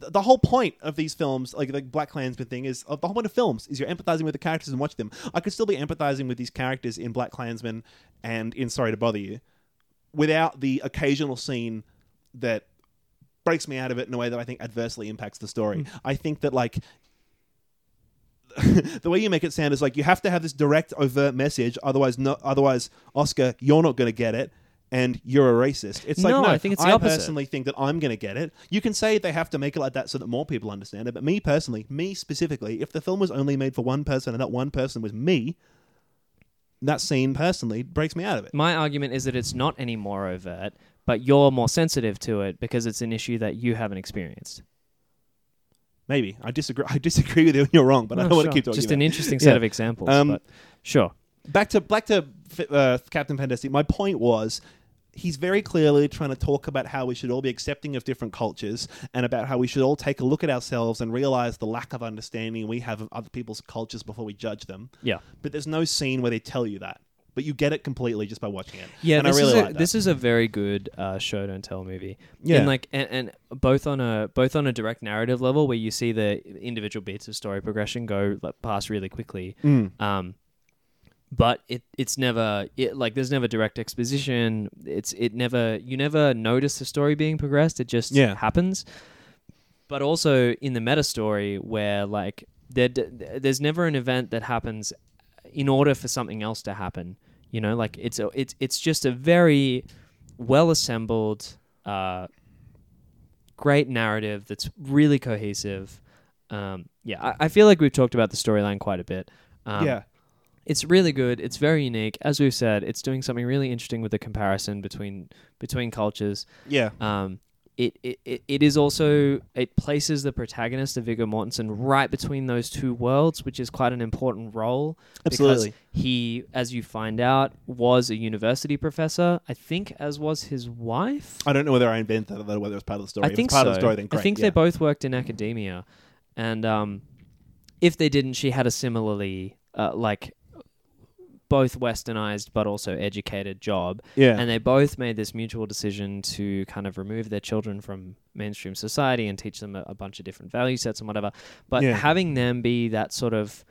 Th- The whole point of these films, like the Black Klansman thing, is uh, the whole point of films is you're empathizing with the characters and watch them. I could still be empathizing with these characters in Black Klansman and in Sorry to Bother You, without the occasional scene that breaks me out of it in a way that I think adversely impacts the story. I think that like [laughs] the way you make it sound is like you have to have this direct, overt message. Otherwise, no. Otherwise, Oscar, you're not going to get it, and you're a racist. It's like No, no. I think it's the I opposite. personally think that I'm going to get it. You can say they have to make it like that so that more people understand it. But me personally, me specifically, if the film was only made for one person and that one person was me, that scene personally breaks me out of it. My argument is that it's not any more overt, but you're more sensitive to it because it's an issue that you haven't experienced. Maybe I disagree. I disagree with you. and You're wrong, but I Oh, don't want to keep talking. Just about an interesting set Yeah. of examples. Um, but sure. back to back to uh, Captain Fantastic. My point was, he's very clearly trying to talk about how we should all be accepting of different cultures, and about how we should all take a look at ourselves and realize the lack of understanding we have of other people's cultures before we judge them. Yeah. But there's no scene where they tell you that, but you get it completely just by watching it. Yeah, and this I really is a, like that. this is a very good uh, show don't tell movie. Yeah. and like and, and both on a both on a direct narrative level where you see the individual beats of story progression go past really quickly. Mm. Um, but it it's never it like there's never direct exposition. It's it never you never notice the story being progressed. It just Yeah. happens. But also in the meta story where like there there's never an event that happens in order for something else to happen. You know, like it's a, it's it's just a very well assembled, uh, great narrative that's really cohesive. Um, yeah, I, I feel like we've talked about the storyline quite a bit. Um, yeah. It's really good. It's very unique. As we've said, it's doing something really interesting with the comparison between between cultures. Yeah. Um, it, it, it, is also it places the protagonist of Viggo Mortensen right between those two worlds, which is quite an important role. Absolutely. Because he, as you find out, was a university professor. I think, as was his wife. I don't know whether I invented that or whether it was part of the story. I If it's think part so. of the story. Then great. I think yeah. they both worked in academia, and um, if they didn't, she had a similarly uh, like both westernized but also educated job, Yeah. and they both made this mutual decision to kind of remove their children from mainstream society and teach them a, a bunch of different value sets and whatever. But Yeah. having them be that sort of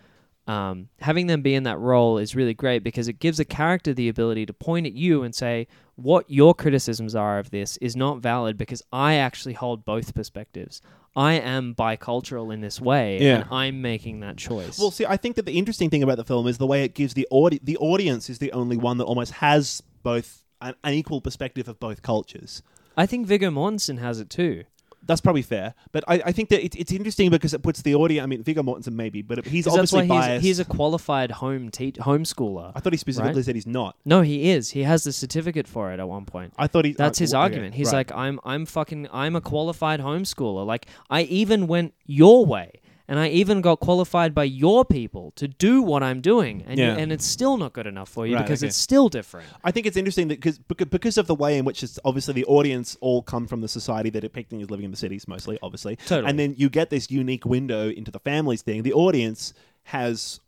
um, having them be in that role is really great because it gives a character the ability to point at you and say, what your criticisms are of this is not valid because I actually hold both perspectives. I am bicultural in this way, Yeah. and I'm making that choice. Well, see, I think that the interesting thing about the film is the way it gives the audi- the audience is the only one that almost has both an, an equal perspective of both cultures. I think Viggo Mortensen has it too. That's probably fair, but I, I think that it, it's interesting because it puts the audience. I mean, Viggo Mortensen maybe, but he's obviously biased. he's, he's a qualified home te- homeschooler. I thought he specifically right? said he's not. No, he is. He has the certificate for it at one point. I thought he. That's uh, his okay, argument. He's right. like, I'm, I'm fucking, I'm a qualified homeschooler. Like, I even went your way and I even got qualified by your people to do what I'm doing, and Yeah. you, and it's still not good enough for you Right, because okay. it's still different. I think it's interesting that because because of the way in which it's obviously the audience all come from the society that depicting is living in the cities mostly, obviously, Totally. and then you get this unique window into the families thing. The audience has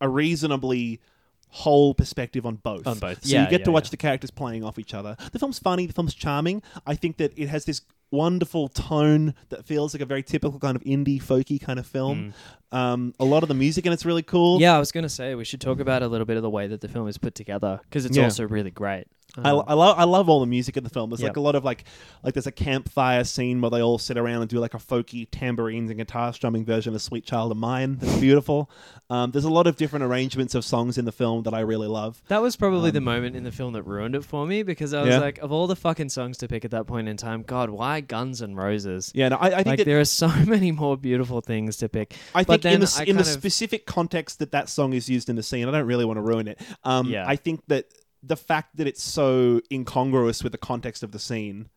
a reasonably whole perspective on both. On both. So Yeah, you get yeah, to watch yeah. the characters playing off each other. The film's funny. The film's charming. I think that it has this wonderful tone that feels like a very typical kind of indie folky kind of film. Um, a lot of the music in it's really cool. Mm. Yeah, I was going to say we should talk about a little bit of the way that the film is put together because it's Yeah. also really great. I, Um, I love I love all the music in the film. There's Yep. like a lot of like like there's a campfire scene where they all sit around and do like a folky tambourines and guitar strumming version of "Sweet Child of Mine." That's beautiful. Um, there's a lot of different arrangements of songs in the film that I really love. that was probably the Um, moment in the film that ruined it for me because I was Yeah. like, of all the fucking songs to pick at that point in time, God, why Guns and Roses? Yeah, no, I, I think like that, there are so [laughs] many more beautiful things to pick. I but think in then the I in the kind of- specific context that that song is used in the scene, I don't really want to ruin it. Um, Yeah. I think that the fact that it's so incongruous with the context of the scene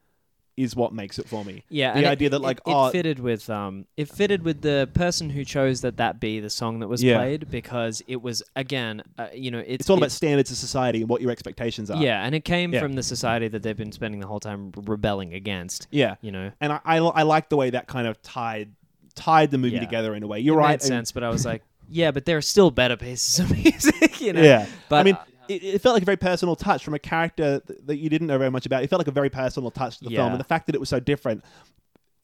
is what makes it for me. Yeah, the and it- idea that it- like it, oh fitted with um it fitted with the person who chose that that be the song that was Yeah. played because it was again uh, you know it's it's all it- about standards of society and what your expectations are. yeah and it came Yeah. from the society that they've been spending the whole time rebelling against yeah. you know and I, I, I like the way that kind of tied tied the movie Yeah. together in a way. You're it right. made sense but I was like yeah but there are still better pieces of [laughs] music you know Yeah, but I mean, it, it felt like a very personal touch from a character that you didn't know very much about. It felt like a very personal touch to the film, and the fact that it was so different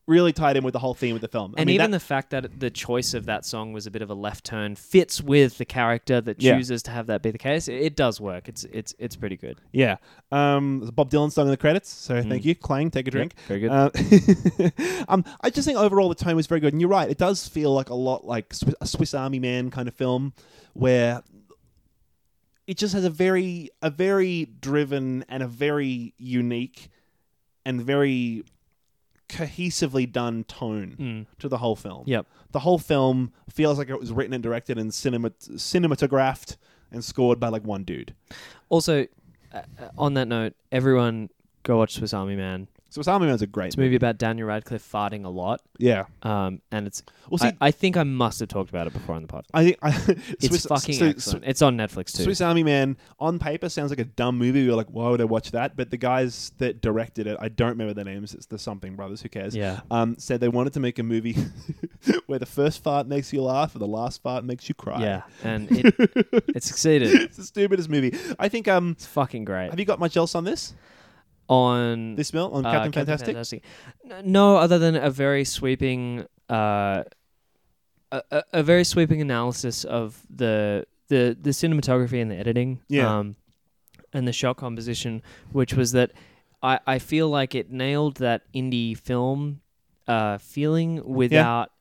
really tied in with the whole theme of the film. I and mean, even that- the fact that the choice of that song was a bit of a left turn fits with the character that Yeah. chooses to have that be the case. It, it does work. It's it's it's pretty good. yeah, um, there's a Bob Dylan song in the credits, so Mm. thank you, Clang. Take a drink. Very good. Uh, [laughs] um, I just think overall the tone was very good, and you're right. It does feel like a lot like a Swiss Army Man kind of film, where it just has a very, a very driven and a very unique and very cohesively done tone Mm. to the whole film. Yep. The whole film feels like it was written and directed and cinema, cinematographed and scored by like one dude. Also, uh, uh, on that note, everyone go watch Swiss Army Man. Swiss Army Man's a great It's a movie about Daniel Radcliffe farting a lot. Yeah. Um, and it's. Well, see, I, I think I must have talked about it before on the pod. I think I, [laughs] It's Swiss, fucking so- excellent. it's on Netflix too. Swiss Army Man on paper sounds like a dumb movie. You're like, why would I watch that? But the guys that directed it, I don't remember their names. It's the something brothers. Who cares? yeah. Um, said they wanted to make a movie [laughs] where the first fart makes you laugh and the last fart makes you cry. Yeah. [laughs] And it, it succeeded. it's the stupidest movie. I think. Um, It's fucking great. have you got much else on this? On This mill on uh, Captain Fantastic? N- No, other than a very sweeping, uh, a, a, very sweeping analysis of the the the cinematography and the editing, Yeah. um, and the shot composition, which was that I I feel like it nailed that indie film uh, feeling without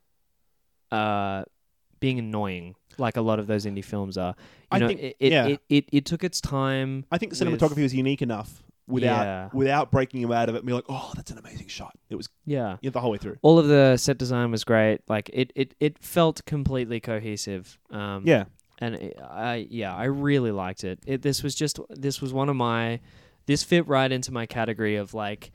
uh, being annoying, like a lot of those indie films are. You I know, think- it, it, yeah. it, it it took its time. I think the cinematography was unique enough without Yeah. without breaking you out of it and be like, oh, that's an amazing shot. It was Yeah. yeah, the whole way through. all of the set design was great. Like it, it, it felt completely cohesive. Um, Yeah. and it, I, yeah, I really liked it. it. This was just, this was one of my, this fit right into my category of like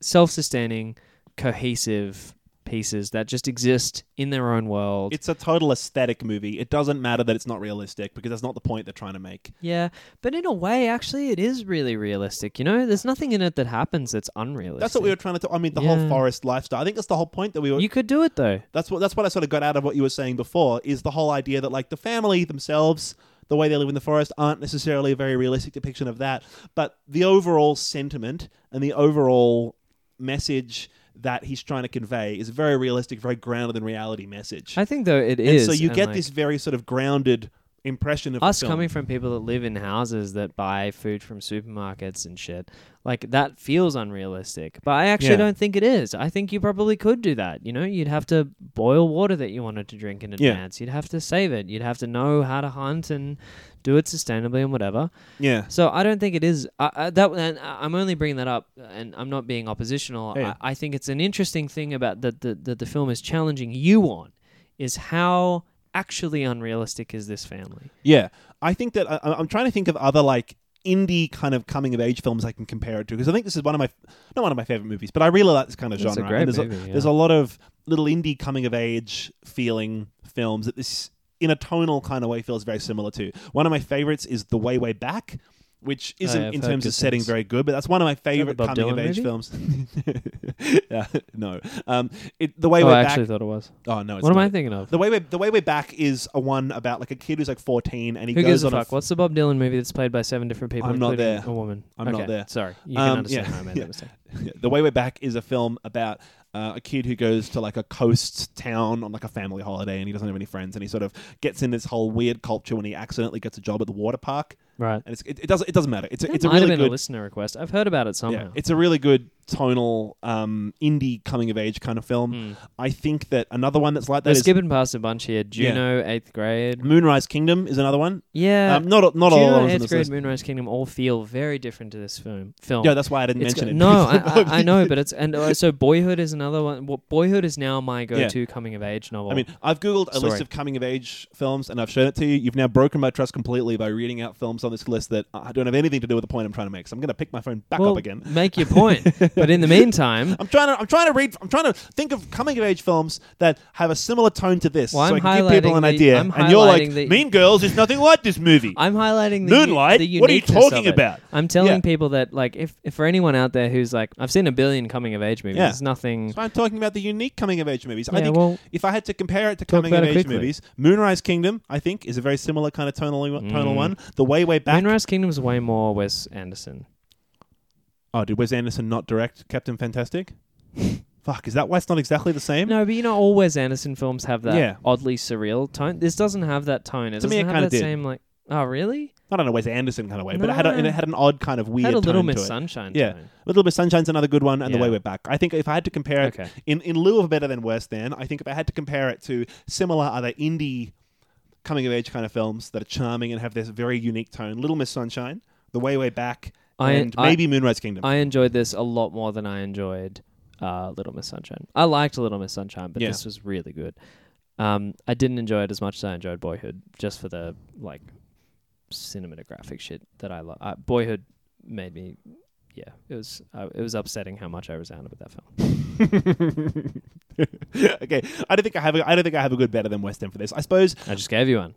self-sustaining, cohesive pieces that just exist in their own world. It's a total aesthetic movie. It doesn't matter that it's not realistic because that's not the point they're trying to make. yeah, but in a way, actually, it is really realistic. You know, there's nothing in it that happens that's unrealistic. That's what we were trying to. T- I mean, the Yeah. whole forest lifestyle. I think that's the whole point that we were. You could do it though. that's what that's what I sort of got out of what you were saying before. Is the whole idea that like the family themselves, the way they live in the forest, aren't necessarily a very realistic depiction of that. But the overall sentiment and the overall message that he's trying to convey is a very realistic, very grounded in reality message. I think though it and is. so you and, get like, this very sort of grounded impression of us coming from people that live in houses that buy food from supermarkets and shit like that feels unrealistic but i actually Yeah. don't think it is i think you probably could do that you know you'd have to boil water that you wanted to drink in Yeah. advance you'd have to save it you'd have to know how to hunt and do it sustainably and whatever yeah. so i don't think it is I, I, that and I- i'm only bringing that up and i'm not being oppositional Yeah. I, I think it's an interesting thing about that the, the, the film is challenging you on is how actually unrealistic is this family Yeah, I think that I, I'm trying to think of other like indie kind of coming of age films I can compare it to because I think this is one of my not one of my favorite movies, but I really like this kind of It's genre. there's, movie, a, yeah. there's a lot of little indie coming of age feeling films that this in a tonal kind of way feels very similar to. One of my favorites is The Way Way Back. Which isn't Oh, I've in terms of setting very good, but that's one of my favorite coming of age movie? films. [laughs] yeah, [laughs] no, um, it, the way Oh, way I back. actually thought it was. oh no, it's What am. I thinking of? The way way the way way back is a one about like a kid who's like fourteen and he Who goes gives a on fuck? f- What's the Bob Dylan movie that's played by seven different people, I'm not there. a woman? I'm not there. Sorry, you can Um, understand yeah, how I made yeah. that mistake. [laughs] the way we're back is a film about uh, a kid who goes to like a coast town on like a family holiday and he doesn't have any friends and he sort of gets in this whole weird culture when he accidentally gets a job at the water park Right. and it's, it, it doesn't it doesn't matter. It's a, It it's a might have really been a good listener request. I've heard about it somehow. yeah, it's a really good tonal um, indie coming of age kind of film. Hmm. I think that another one that's like that We're is skipping past a bunch here. Juno, eighth grade. Moonrise Kingdom is another one. Yeah. um, not not all Juno, of eighth on this grade, list. Moonrise Kingdom all feel very different to this film. Film. Yeah, that's why I didn't It's mention it. No, I, I, I know, [laughs] but it's and uh, so Boyhood is another one. Well, Boyhood is now my go-to coming of age novel. I mean, I've googled a list of coming of age films and I've shown it to you. You've now broken my trust completely by reading out films on this list that I don't have anything to do with the point I'm trying to make. So I'm going to pick my phone back well, up again. make your point. [laughs] but in the meantime, I'm trying to I'm trying to read I'm trying to think of coming of age films that have a similar tone to this Well, so I'm I can give people an the- idea. I'm and you're like the- Mean Girls is nothing like this movie. I'm highlighting the Moonlight? The What are you talking about? I'm telling Yeah. people that like if, if for anyone out there who's like I've seen a billion coming of age movies, Yeah. there's nothing. So I'm talking about the unique coming of age movies. I think well, if I had to compare it to coming of age quickly. movies, Moonrise Kingdom, I think, is a very similar kind of tonal tonal Mm. one. The Way Way Back. Moonrise Kingdom's way more Wes Anderson. oh, did Wes Anderson not direct Captain Fantastic? [laughs] Fuck, is that why it's not exactly the same? No, but you know, all Wes Anderson films have that Yeah. oddly surreal tone. This doesn't have that tone. It To me, doesn't it have kinda that did. same like. Oh, really? Not in a Wes Anderson kind of way, but it had a, No. it had an odd kind of weird had a Little tone Miss to it. Sunshine. Yeah. tone. Little Miss Sunshine's another good one, and The Yeah. Way We're Back. I think if I had to compare it Okay. in in lieu of better than worse, then I think if I had to compare it to similar other indie coming of age kind of films that are charming and have this very unique tone, Little Miss Sunshine, The Way Way Back, I- and I- maybe Moonrise Kingdom. I enjoyed this a lot more than I enjoyed uh, Little Miss Sunshine. I liked Little Miss Sunshine, but Yeah. this was really good. Um, I didn't enjoy it as much as I enjoyed Boyhood, just for the like cinematographic shit that I love. Uh, Boyhood made me, yeah, it was uh, it was upsetting how much I resounded with that film. [laughs] okay, I don't think I have. A, I don't think I have a good better than West End for this. I suppose. I just gave you one.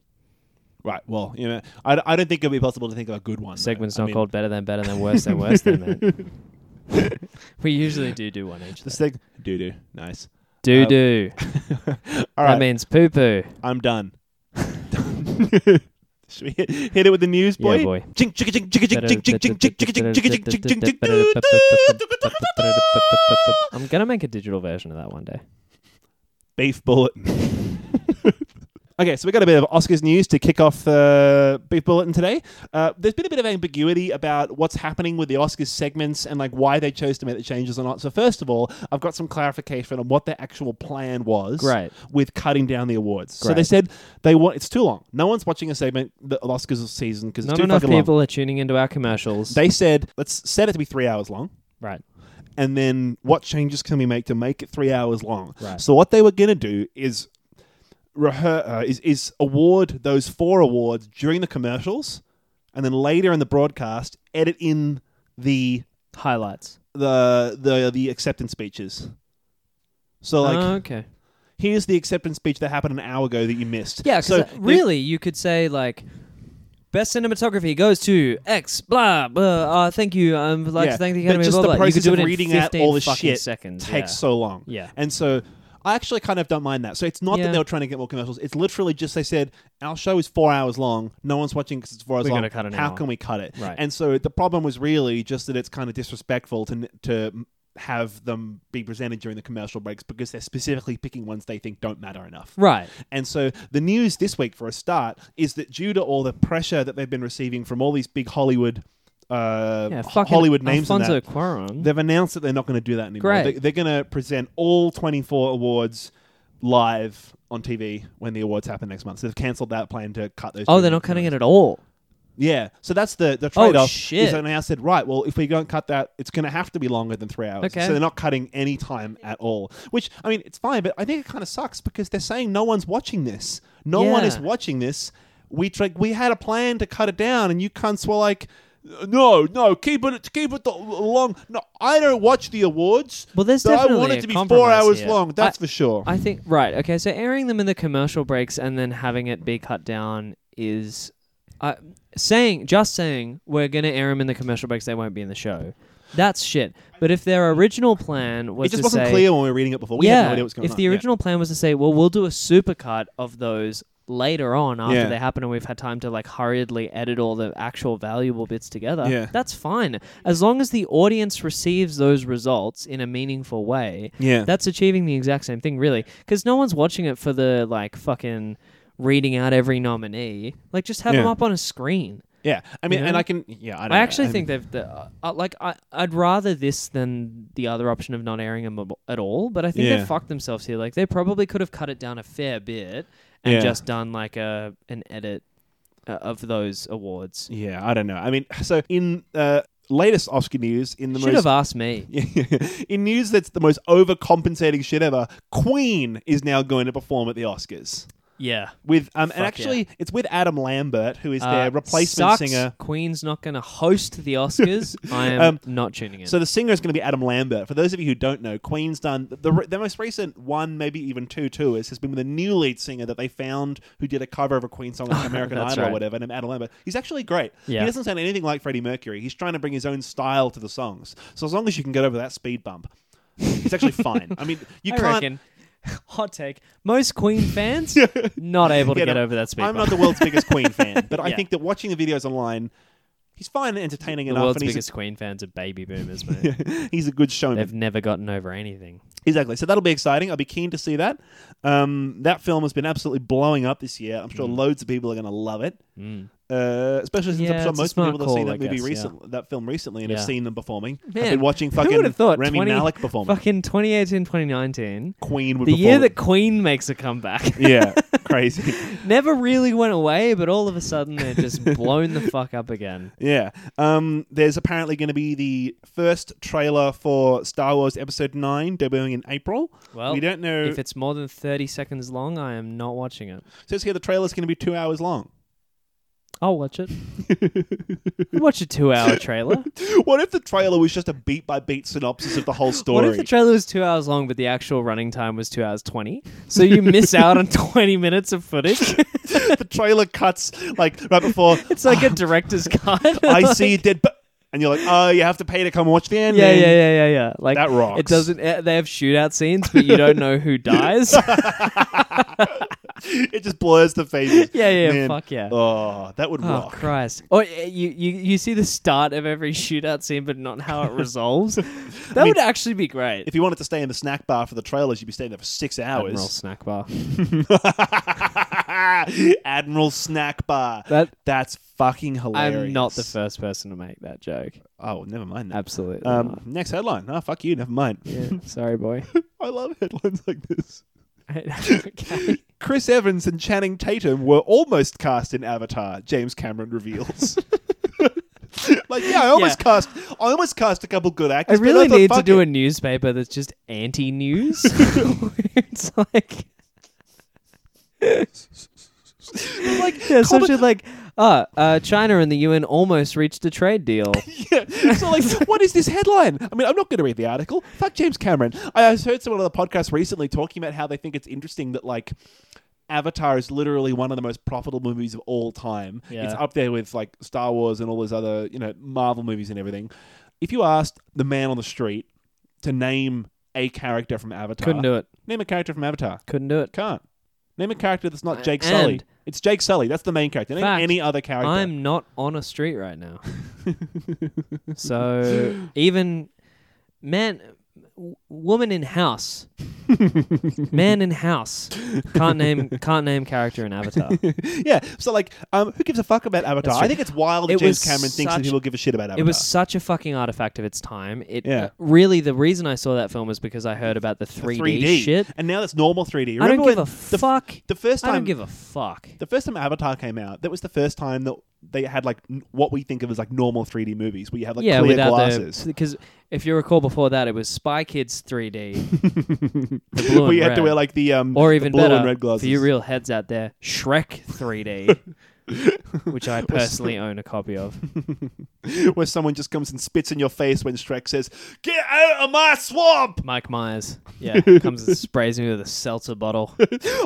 Right. Well, you know, I, I don't think it'd be possible to think of a good one. though. Segment's I not mean, called better than better than worse than worse than man. [laughs] we usually do do one each. The though. seg- doo doo. Nice. Do um, do. [laughs] All that means poo poo. I'm done. Should we hit, hit it with the news, boy? Yeah, boy. I'm gonna make a digital version of that one day. Beef bulletin. Okay, so we got a bit of Oscars news to kick off the beef bulletin today. Uh, there's been a bit of ambiguity about what's happening with the Oscars segments and like why they chose to make the changes or not. So first of all, I've got some clarification on what their actual plan was. Great. With cutting down the awards. So they said they want it's too long. No one's watching a segment the Oscars season because it's Not too enough fucking long. people are tuning into our commercials. They said let's set it to be three hours long. right. and then what changes can we make to make it three hours long? Right. So what they were going to do is, rehe- uh, is is award those four awards during the commercials, and then later in the broadcast edit in the Highlights. the the the acceptance speeches. So like, Oh, okay. here's the acceptance speech that happened an hour ago that you missed. Yeah, so really, you could say like, best cinematography goes to X. Blah. blah uh, thank you. Um, I'd like Yeah, to thank the but Academy. just blah, the blah. You process of in reading out 15 all the fucking shit seconds. takes yeah. so long. Yeah. And so I actually kind of don't mind that. So it's not that they were trying to get more commercials. It's literally just they said our show is four hours long. No one's watching because it's four hours We're long. gonna cut an How hour. can we cut it? Right. And so the problem was really just that it's kind of disrespectful to to have them be presented during the commercial breaks because they're specifically picking ones they think don't matter enough. Right. And so the news this week, for a start, is that due to all the pressure that they've been receiving from all these big Hollywood, uh, Yeah. Hollywood names, and Alfonso that, Cuarón. They've announced that they're not going to do that anymore. Great. They, they're going to present all 24 awards live on TV when the awards happen next month. So they've cancelled that plan to cut those. Oh, they're not cutting it at all. Yeah. So that's the the Oh, trade off. shit. Is now said right? Well, if we don't cut that, it's going to have to be longer than three hours. Okay. So they're not cutting any time at all. Which I mean, it's fine, but I think it kind of sucks because they're saying no one's watching this. No one is watching this. We tried, we had a plan to cut it down, and you cunts were like. No, no, keep it, keep it the long. No, I don't watch the awards. Well, there's I definitely want it to be four hours here. long. That's I- for sure. I think right. Okay, so airing them in the commercial breaks and then having it be cut down is uh, saying just saying we're gonna air them in the commercial breaks. They won't be in the show. That's shit. But if their original plan was it just to wasn't say, clear when we were reading it before. We yeah, had no idea what's going if on. the Yeah. original plan was to say, well, we'll do a supercut of those later on after Yeah. they happen and we've had time to like hurriedly edit all the actual valuable bits together Yeah. that's fine as long as the audience receives those results in a meaningful way yeah, that's achieving the exact same thing, really. Because no one's watching it for the like fucking reading out every nominee. Like, just have them up on a screen. yeah. I mean, and? I can. Yeah, I, don't I know. actually I think they've the, uh, like I I'd rather this than the other option of not airing them ab- at all. But I think Yeah. they fucked themselves here. Like they probably could have cut it down a fair bit and Yeah. just done like a an edit uh, of those awards. Yeah, I don't know. I mean, so in uh, latest Oscar news, in the Should most have asked me. [laughs] in news that's the most overcompensating shit ever, Queen is now going to perform at the Oscars. Yeah. With um, Fuck and actually, it's with Adam Lambert, who is Uh, their replacement sucks. singer. Queen's not going to host the Oscars. [laughs] I am Um, not tuning in. So the singer is going to be Adam Lambert. For those of you who don't know, Queen's done the the, the most recent one, maybe even two tours, has been with a new lead singer that they found who did a cover of a Queen song like [laughs] American That's Idol or whatever, named Adam Lambert. He's actually great. Yeah. He doesn't sound anything like Freddie Mercury. He's trying to bring his own style to the songs. So as long as you can get over that speed bump, it's actually fine. I mean, you [laughs] I can't. reckon. [laughs] Hot take. Most Queen [laughs] fans not able to Yeah, get no, over that speed I'm bump. not the world's biggest Queen fan, [laughs] but I Yeah. think that watching the videos online, he's fine and entertaining the enough, world's and he's biggest Queen fans are baby boomers, man. a, he's a good showman. They've never gotten over anything. Exactly. So that'll be exciting. I'll be keen to see that. Um, that film has been absolutely blowing up this year. I'm sure loads of people are going to love it. Mm. Uh, especially since Yeah, I'm sure most people have seen that I movie guess, yeah. that film recently, and have seen them performing. I've been watching fucking Rami 20 Malek perform. Fucking 2018, 2019. Queen would The year that Queen makes a comeback. [laughs] yeah, [laughs] crazy. Never really went away, but all of a sudden they're just [laughs] blown the fuck up again. Yeah. Um, there's apparently going to be the first trailer for Star Wars Episode Nine debuting in April. Well, we don't know. if it's more than 30 seconds long, I am not watching it. It says here the trailer's going to be two hours long. I'll watch it. Watch a two hour [laughs] trailer. what if the trailer was just a beat by beat synopsis of the whole story? What if the trailer was two hours long, but the actual running time was two hours 20? So you miss out on 20 minutes of footage? [laughs] the trailer cuts like right before [laughs] it's like a director's cut. I Like- see dead, but and you're like, oh, you have to pay to come watch the ending. Yeah, yeah, yeah, yeah, yeah. Like That rocks. It doesn't. eh, They have shootout scenes, but you don't know who dies. It just blurs the faces. yeah, yeah. Man. Fuck yeah. Oh, that would Oh rock. Christ! Or uh, you, you you see the start of every shootout scene, but not how it resolves. [laughs] That mean, would actually be great. If you wanted to stay in the snack bar for the trailers, you'd be staying there for six Admiral hours. snack bar. [laughs] Admiral Snack Bar. That That's fucking hilarious. I'm not the first person to make that joke. Oh, never mind that. Absolutely. Um, not. next headline. Oh, fuck you. Never mind. Yeah, sorry, boy. [laughs] I love headlines like this. okay. Chris Evans and Channing Tatum were almost cast in Avatar. James Cameron reveals. [laughs] like, yeah, I almost Yeah. cast. I almost cast a couple good I actors. but really thought, need to fuck do it. a newspaper that's just anti-news. [laughs] [laughs] it's like, like, yeah, comment- shit like, oh, uh, China and the UN almost reached a trade deal. Yeah. [laughs] So, like, what is this headline? I mean, I'm not going to read the article. Fuck James Cameron. I I heard someone on the podcast recently talking about how they think it's interesting that, like, Avatar is literally one of the most profitable movies of all time. Yeah. It's up there with, like, Star Wars and all those other, you know, Marvel movies and everything. If you asked the man on the street to name a character from Avatar, Couldn't do it. name a character from Avatar. Couldn't do it. Can't. Name a character that's not Uh, Jake and- Sully. It's Jake Sully. That's the main character. Name Fact, any other character. I'm not on a street right now. so even man, woman in house, [laughs] man in house can't name can't name character in Avatar. [laughs] yeah. So like, um, who gives a fuck about Avatar? I think it's wild that It James was Cameron thinks that such- people give a shit about Avatar. It was such a fucking artifact of its time. It Yeah. uh, really the reason I saw that film was because I heard about the 3D, 3D shit. and now it's normal 3D. I don't Remember give a the, fuck. the first I time don't give a fuck. the first time Avatar came out, that was the first time that they had like n- what we think of as like normal 3D movies, where you have like yeah, clear without glasses. the because if you recall before that, it was Spy Kids 3D, [laughs] the blue where and had to wear like the um or the even blue better and red glasses. for you real heads out there, Shrek 3D, [laughs] which I personally own a copy of. [laughs] Where someone just comes and spits in your face when Shrek says, "Get out of my swamp." Mike Myers, yeah, comes and sprays me with a seltzer bottle.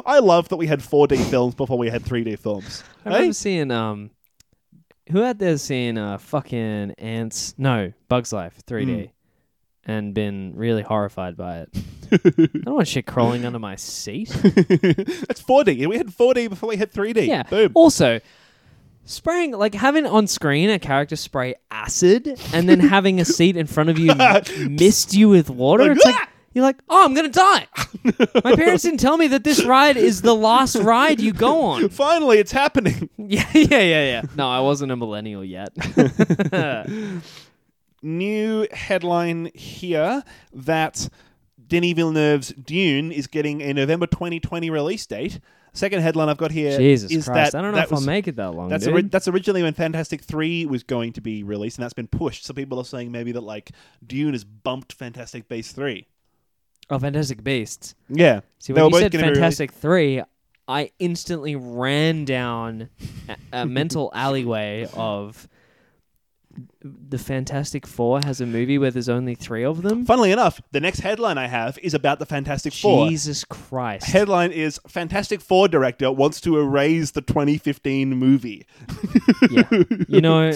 I love that we had 4D films before we had 3D films. I Hey? remember seeing um, who out there seeing uh fucking ants? No, Bugs Life 3D, and been really horrified by it. I don't [laughs] want shit crawling under my seat. [laughs] That's 4D. We had 4D before we had 3D. Yeah. Boom. Also, spraying like having on screen a character spray acid and then having a seat in front of you [laughs] mist you with water. Like, it's like "Ah!" you're like, oh, I'm gonna die. My parents didn't tell me that this ride is the last ride you go on. Finally, it's happening. Yeah, yeah, yeah, yeah. No, I wasn't a millennial yet. New headline here that Denis Villeneuve's Dune is getting a November 2020 release date. Second headline I've got here Jesus is Christ! that I don't know that if was- I'll make it that long. That's dude. ori- that's originally when Fantastic Three was going to be released, and that's been pushed. So people are saying maybe that like Dune has bumped Fantastic Beasts Three. oh, Fantastic Beasts. Yeah, See, when you said gonna be released- Fantastic Three, I instantly ran down a, a mental alleyway of the Fantastic Four has a movie where there's only three of them. Funnily enough, the next headline I have is about the Fantastic Four. Jesus Christ! Headline is Fantastic Four director wants to erase the 2015 movie. [laughs] yeah, you know, [laughs]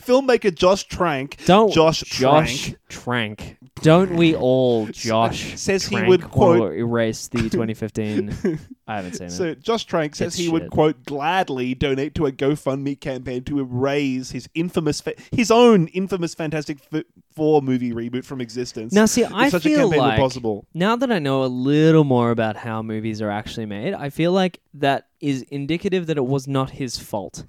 Filmmaker Josh Trank. don't Josh Josh Trank Trank. Don't we all, [laughs] Josh? [laughs] says he Trank would, quote- erase the [laughs] 2015. I haven't seen it. So Josh Trank says It's he would shit. quote gladly donate to a GoFundMe campaign to erase his infamous, fa- his own infamous Fantastic F- Four movie reboot from existence. Now, see, I such a feel campaign like possible. now that I know a little more about how movies are actually made, I feel like that is indicative that it was not his fault.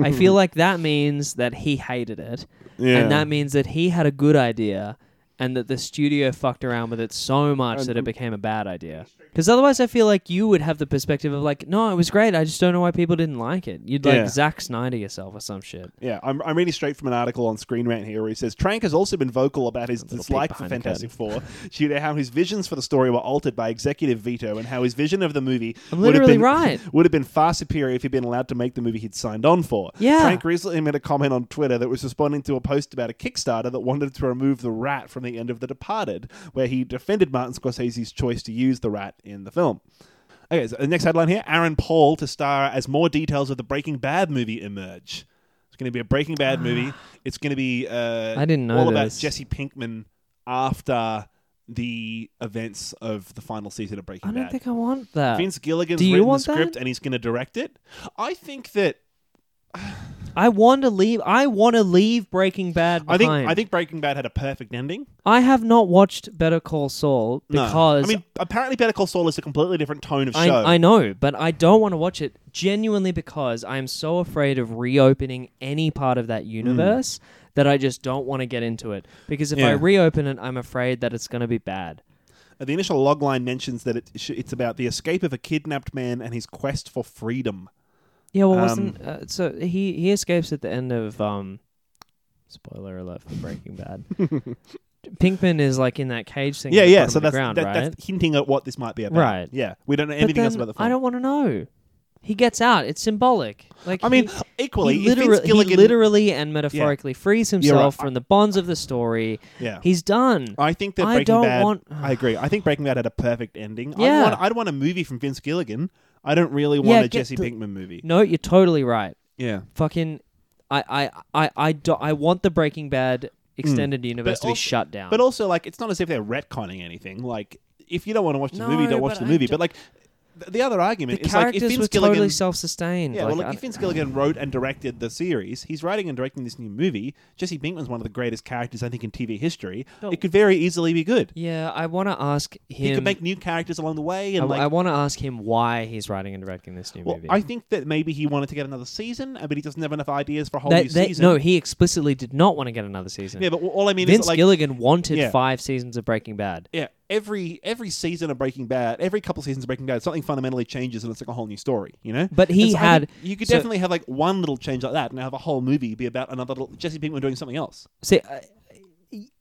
I feel like that means that he hated it, Yeah. and that means that he had a good idea, and that the studio fucked around with it so much that it became a bad idea. Because otherwise, I feel like you would have the perspective of like, no, it was great. I just don't know why people didn't like it. You'd like Yeah. Zack Snyder yourself or some shit. Yeah, I'm, I'm reading straight from an article on Screen Rant here where he says Trank has also been vocal about his little peek dislike for behind the Fantastic Four [laughs] due to how his visions for the story were altered by executive veto and how his vision of the movie I'm would have literally been, right. [laughs] would have been far superior if he'd been allowed to make the movie he'd signed on for. Yeah. Trank recently made a comment on Twitter that was responding to a post about a Kickstarter that wanted to remove the rat from the end of The Departed, where he defended Martin Scorsese's choice to use the rat in the film. Okay, so the next headline here Aaron Paul to star as more details of the Breaking Bad movie emerge. It's going to be a Breaking Bad movie. It's going to be uh, I didn't know all about this. Jesse Pinkman after the events of the final season of Breaking Bad. I don't Bad. think I want that. Vince Gilligan's Do you written the want script that? and he's going to direct it. I think that I want to leave. I want to leave Breaking Bad I behind. think I think Breaking Bad had a perfect ending. I have not watched Better Call Saul No. because I mean, apparently Better Call Saul is a completely different tone of I, show. I know, but I don't want to watch it genuinely because I'm so afraid of reopening any part of that universe that I just don't want to get into it. Because if I Yeah. reopen it, I'm afraid that it's going to be bad. Uh, the initial logline mentions that it sh- it's about the escape of a kidnapped man and his quest for freedom. Yeah, well, Um, wasn't uh, so he he escapes at the end of um, spoiler alert for Breaking Bad. [laughs] Pinkman is like in that cage thing. yeah, yeah. So that's ground, that, right? that's hinting at what this might be about. Right. Yeah, we don't know anything else about the film. I don't want to know. He gets out. It's symbolic. Like I mean, equally, he, Vince literally, he literally and metaphorically frees himself right. from the bonds of the story. yeah. He's done. I think that I don't Bad. want- I agree. I think Breaking Bad had a perfect ending. Yeah. I'd want, I'd want a movie from Vince Gilligan. I don't really want Yeah, a Jesse the- Pinkman movie. No, you're totally right. Yeah. Fucking, I, I, I, I, do, I want the Breaking Bad mm. extended universe to be shut down. But also, like, it's not as if they're retconning anything. Like, if you don't want to watch the No, movie, don't watch the I movie. do- But like, th- the other the argument is like, if characters Vince were Gilligan, totally self-sustained. yeah, well, Like, like, I- if Vince Gilligan wrote and directed the series, he's writing and directing this new movie. Jesse Pinkman's one of the greatest characters I think in TV history. Oh. It could very easily be good. yeah, I want to ask him. He could make new characters along the way, I, like, I want to ask him why he's writing and directing this new well, movie. I think that maybe he wanted to get another season, uh, but he doesn't have enough ideas for a whole They- new they- season. no, he explicitly did not want to get another season. yeah, but all I mean Vince is like, Gilligan wanted Yeah. five seasons of Breaking Bad. yeah, every every season of Breaking Bad, every couple seasons of Breaking Bad, something fundamentally changes and it's like a whole new story, you know. But he so had you could so- definitely have like one little change like that, and have a whole movie be about another little Jesse Pinkman doing something else. See, uh,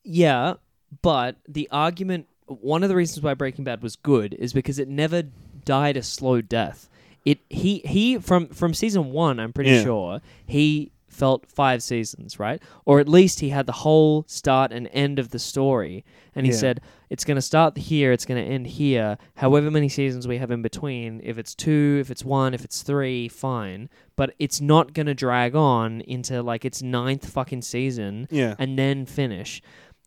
yeah, but the argument, one of the reasons why Breaking Bad was good is because it never died a slow death. it he he from from season one. I'm pretty Yeah. sure he felt five seasons, right? Or at least he had the whole start and end of the story, and he Yeah. said it's going to start here, it's going to end here. However many seasons we have in between, if it's two, if it's one, if it's three, fine. But it's not going to drag on into like its ninth fucking season Yeah. and then finish.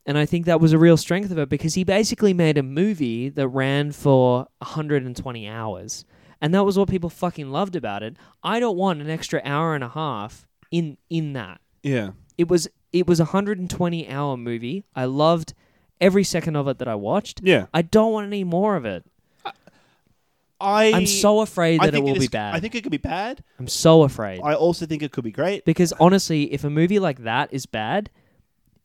And I think that was a real strength of it because he basically made a movie that ran for 120 hours. And that was what people fucking loved about it. I don't want an extra hour and a half in in that. Yeah. It was it was a 120 hour movie. I loved every second of it that I watched. Yeah. I don't want any more of it. I I'm so afraid I that it think will is- be bad. I think it could be bad. I'm so afraid. I also think it could be great. because honestly, if a movie like that is bad,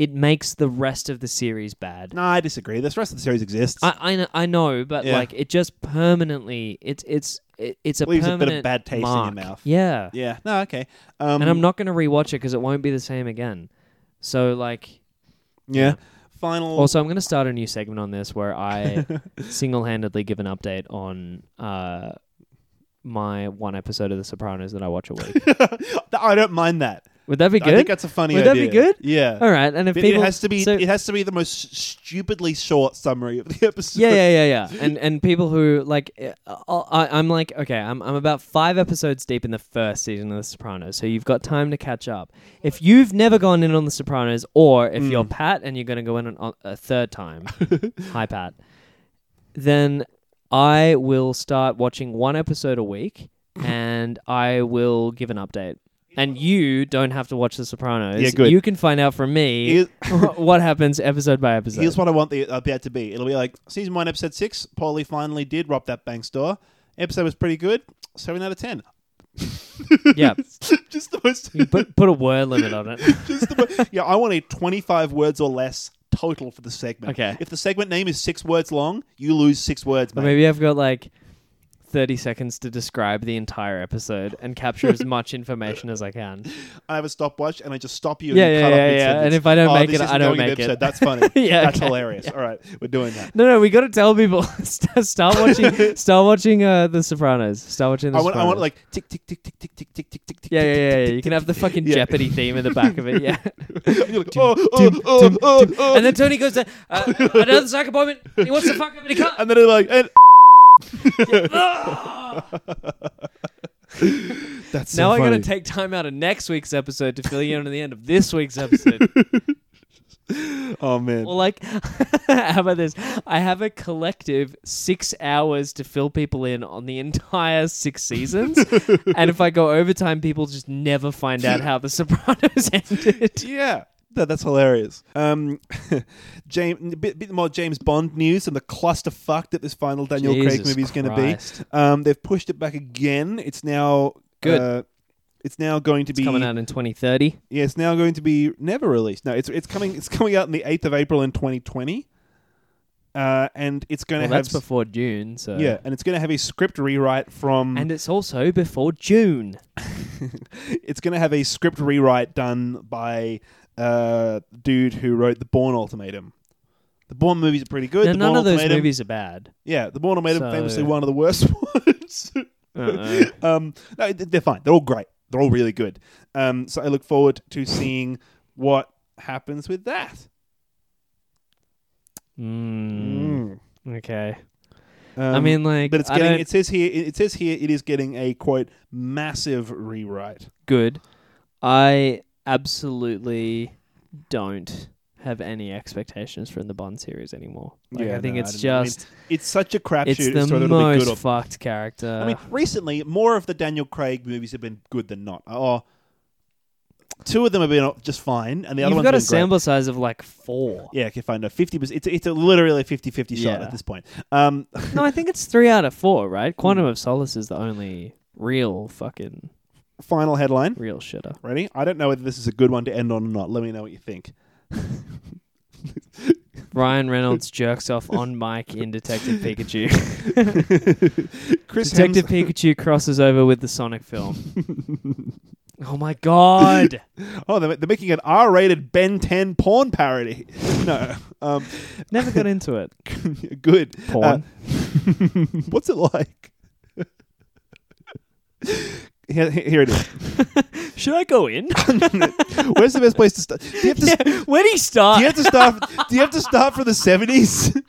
it makes the rest of the series bad. No, I disagree. This rest of the series exists. I, I, kn- I know, but Yeah. like it just permanently it's it's it, it's a Leaves a bit of bad taste in your mouth. Yeah. yeah. No. Okay. Um, and I'm not going to rewatch it because it won't be the same again. So like, Yeah. Final. also I'm going to start a new segment on this where I [laughs] single-handedly give an update on uh my one episode of The Sopranos that I watch a week. [laughs] I don't mind that. Would that be good? I think that's a funny Would that be good? Yeah. All right, and if It- people it has to be. so- it has to be the most stupidly short summary of the [laughs] episode. yeah, yeah, yeah, yeah. And and people who like, uh, I, I'm like, okay, I'm I'm about five episodes deep in the first season of The Sopranos, so you've got time to catch up. If you've never gone in on The Sopranos, or if you're Mm. Pat and you're going to go in on, on a third time, [laughs] hi Pat, then I will start watching one episode a week, [laughs] and I will give an update. And you don't have to watch The Sopranos. Yeah, good. You can find out from me Here's, [laughs] what happens episode by episode. here's what I want the uh, update to be. It'll be like season one, episode six. Paulie finally did rob that bank store. Episode was pretty good. Seven out of ten. [laughs] Yeah. [laughs] just the most. You put put a word limit on it. just the mo- yeah, I want a twenty-five words or less total for the segment. Okay. If the segment name is six words long, you lose six words, Or mate. maybe I've got like thirty seconds to describe the entire episode and capture as much information as I can. [laughs] I have a stopwatch and I just stop you. Yeah, and you yeah, cut yeah, up yeah. And if I don't Oh, make it, I don't make it. That's [laughs] funny. Yeah, that's okay. hilarious. All right, we're doing that. No, no, we got to tell people [laughs] start watching, start watching uh, The Sopranos. Start watching The I want, I want like tick tick tick tick tick tick tick tick tick. yeah, yeah, yeah, yeah. You can have the fucking Yeah. Jeopardy theme in the back of it. Yeah. You're like, oh, oh, oh, oh, oh. And then Tony goes uh, another psych appointment. He wants to fuck up and he can't. and then they're like, and [laughs] that's so now I got to funny. take time out of next week's episode to fill you in on the end of this week's episode. [laughs] Oh man, Or like, [laughs] how about this? I have a collective six hours to fill people in on the entire six seasons, and if I go overtime, people just never find out how The Sopranos ended. yeah. That, that's hilarious. Um, [laughs] James, a bit, bit more James Bond news and the clusterfuck that this final Daniel Craig Jesus movie is going to Christ. be. Um, they've pushed it back again. It's now Good. Uh, it's now going to It's be coming out in 2030. Yeah, it's now going to be never released. No, it's it's coming. It's coming out on the eighth of April in 2020, uh, and it's going Well, to have that's before June, so yeah, and it's going to have a script rewrite from. and it's also before June. [laughs] it's going to have a script rewrite done by uh dude who wrote the Bourne Ultimatum. The Bourne movies are pretty good. Now, the none Bourne of those Ultimatum, movies are bad. yeah, the Bourne Ultimatum So- famously one of the worst [laughs] ones. Uh-uh. um, no, they're fine. They're all great. They're all really good. Um, so I look forward to seeing what happens with that. Mm, Mm. okay. Um, I mean, like, but it's getting. It says here. It says here. It is getting a quote massive rewrite. good. I absolutely don't have any expectations from the Bond series anymore. Like, Yeah, I think no, it's I don't- I mean, just It's such a crapshoot. it's the whether it'll good most fucked character. I mean, recently more of the Daniel Craig movies have been good than not. Oh, two of them have been just fine, and the other you've one's got a been great. sample size of like four. Yeah, okay, fine. No, fifty percent. It's it's a literally a 50-50 shot Yeah. at this point. Um, [laughs] no, I think it's three out of four. Right? Quantum of Solace is the only real fucking final headline. real shitter. Ready? I don't know whether this is a good one to end on or not. Let me know what you think. [laughs] Ryan Reynolds jerks off on mic in Detective Pikachu. [laughs] Chris Detective Hems- Pikachu crosses over with the Sonic film. [laughs] oh my god! oh, they're, they're making an R-rated Ben 10 porn parody. no, um, Never got into it. good. Porn. Uh, what's it like? Here, here it is. [laughs] Should I go in? [laughs] Where's the best place to start? Do you have to, yeah, where do you start? do you have to start? Do you have to start from the seventies? [laughs]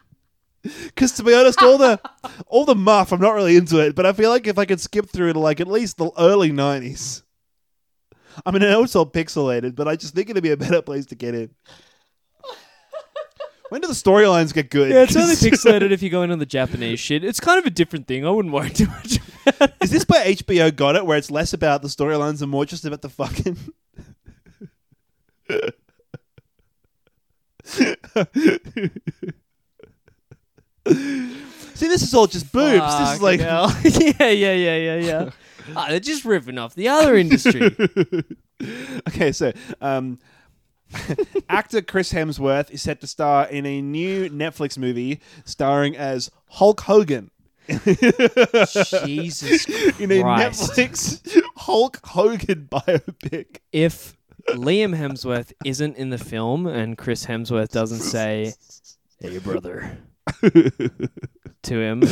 Because to be honest, all the all the muff, I'm not really into it. But I feel like if I could skip through to like at least the early nineties. I mean, I know it's all pixelated, but I just think it'd be a better place to get in. When do the storylines get good? yeah, it's only pixelated if you go in on the Japanese shit. It's kind of a different thing. I wouldn't worry too much. Is this where HBO got it, where it's less about the storylines and more just about the fucking? [laughs] See, this is all just boobs. this is like hell. [laughs] yeah, yeah, yeah, yeah, yeah. [laughs] Ah, they're just ripping off the other industry. okay. So, um, actor Chris Hemsworth is set to star in a new Netflix movie starring as Hulk Hogan. Jesus [laughs] in a Christ. Netflix Hulk Hogan biopic. if Liam Hemsworth isn't in the film and Chris Hemsworth doesn't say, "Hey, brother," [laughs] to him, uh,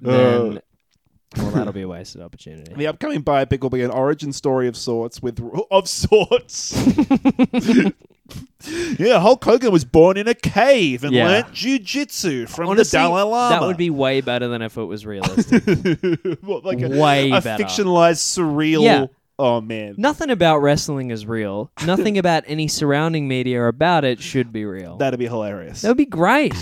then well, that'll be a wasted opportunity. The upcoming biopic will be an origin story of sorts with of sorts. [laughs] [laughs] yeah, Hulk Hogan was born in a cave and Yeah. learnt jujitsu from Honestly, the Dalai Lama. that would be way better than if it was realistic. [laughs] What, like a, way a better. fictionalized, surreal. Yeah. Oh man, Nothing about wrestling is real. Nothing [laughs] about any surrounding media about it should be real. that'd be hilarious. That would be great.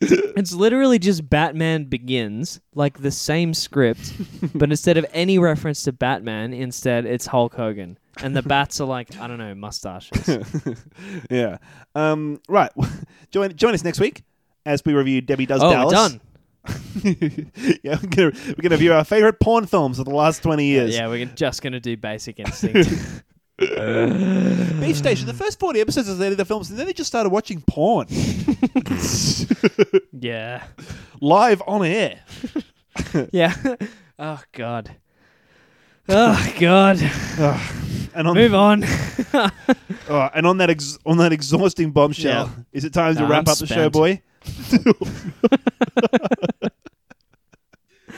it's literally just Batman Begins, like the same script, but instead of any reference to Batman, instead it's Hulk Hogan. And the bats are like, I don't know, mustaches. [laughs] yeah. Um, right. [laughs] join join us next week as we review Debbie Does oh, Dallas. done. [laughs] yeah, we're gonna, we're gonna view our favorite porn films of the last twenty years. Yeah, we're just going to do Basic Instinct. Beach Station. The first forty episodes of the films, and then they just started watching porn yeah. live on air. Yeah. oh, God. Oh, God. And on Move on. [laughs] oh, and on that ex- on that exhausting bombshell, Yeah. is it time to Nah, wrap I'm up the show, spent. boy?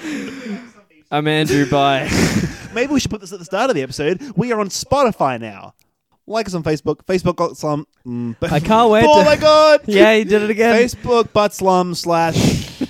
[laughs] I'm Andrew. Bye. [laughs] Maybe we should put this at the start of the episode. We are on Spotify now. Like us on Facebook. Facebook.com. Mm, I can't wait Oh to- my god! yeah, you did it again. Facebook butt slum slash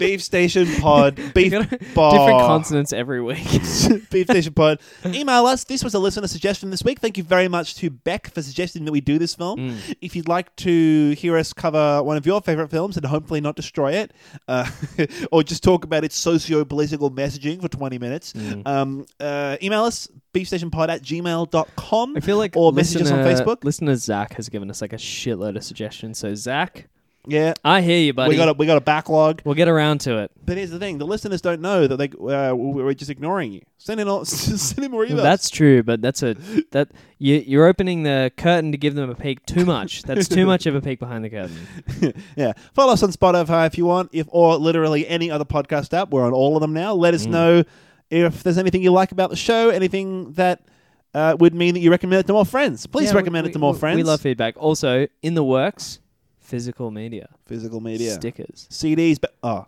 beef station pod [laughs] beef bar Different consonants every week. [laughs] beef station pod. Email us. This was a listener suggestion this week. Thank you very much to Beck for suggesting that we do this film. Mm. If you'd like to hear us cover one of your favorite films and hopefully not destroy it, uh, [laughs] or just talk about its socio-political messaging for 20 minutes, Mm. um, uh, email us beefstationpod at gmail.com. I feel like Or message us on Facebook. Listener Zach has given us like a shitload of suggestions. So Zach, Yeah, I hear you, buddy. we got a, we got a backlog. We'll get around to it. But here's the thing: the listeners don't know that they uh, we're just ignoring you. Send in all, [laughs] send in more emails. That's true, but that's a that you, you're opening the curtain to give them a peek too much. That's too much of a peek behind the curtain. [laughs] yeah. Follow us on Spotify if you want, if or literally any other podcast app. We're on all of them now. Let us Mm. know if there's anything you like about the show, anything that uh, would mean that you recommend it to more friends. Please Yeah, recommend we, it to more we- friends. We love feedback. Also, in the works, physical media, physical media, stickers, CDs. But oh,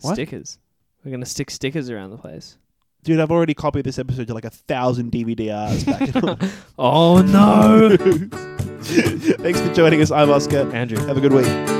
What? stickers. We're gonna stick stickers around the place. dude, I've already copied this episode to like a thousand DVDRs back. [laughs] Oh no, [laughs] Thanks for joining us. I'm Oscar. Andrew. Have a good week.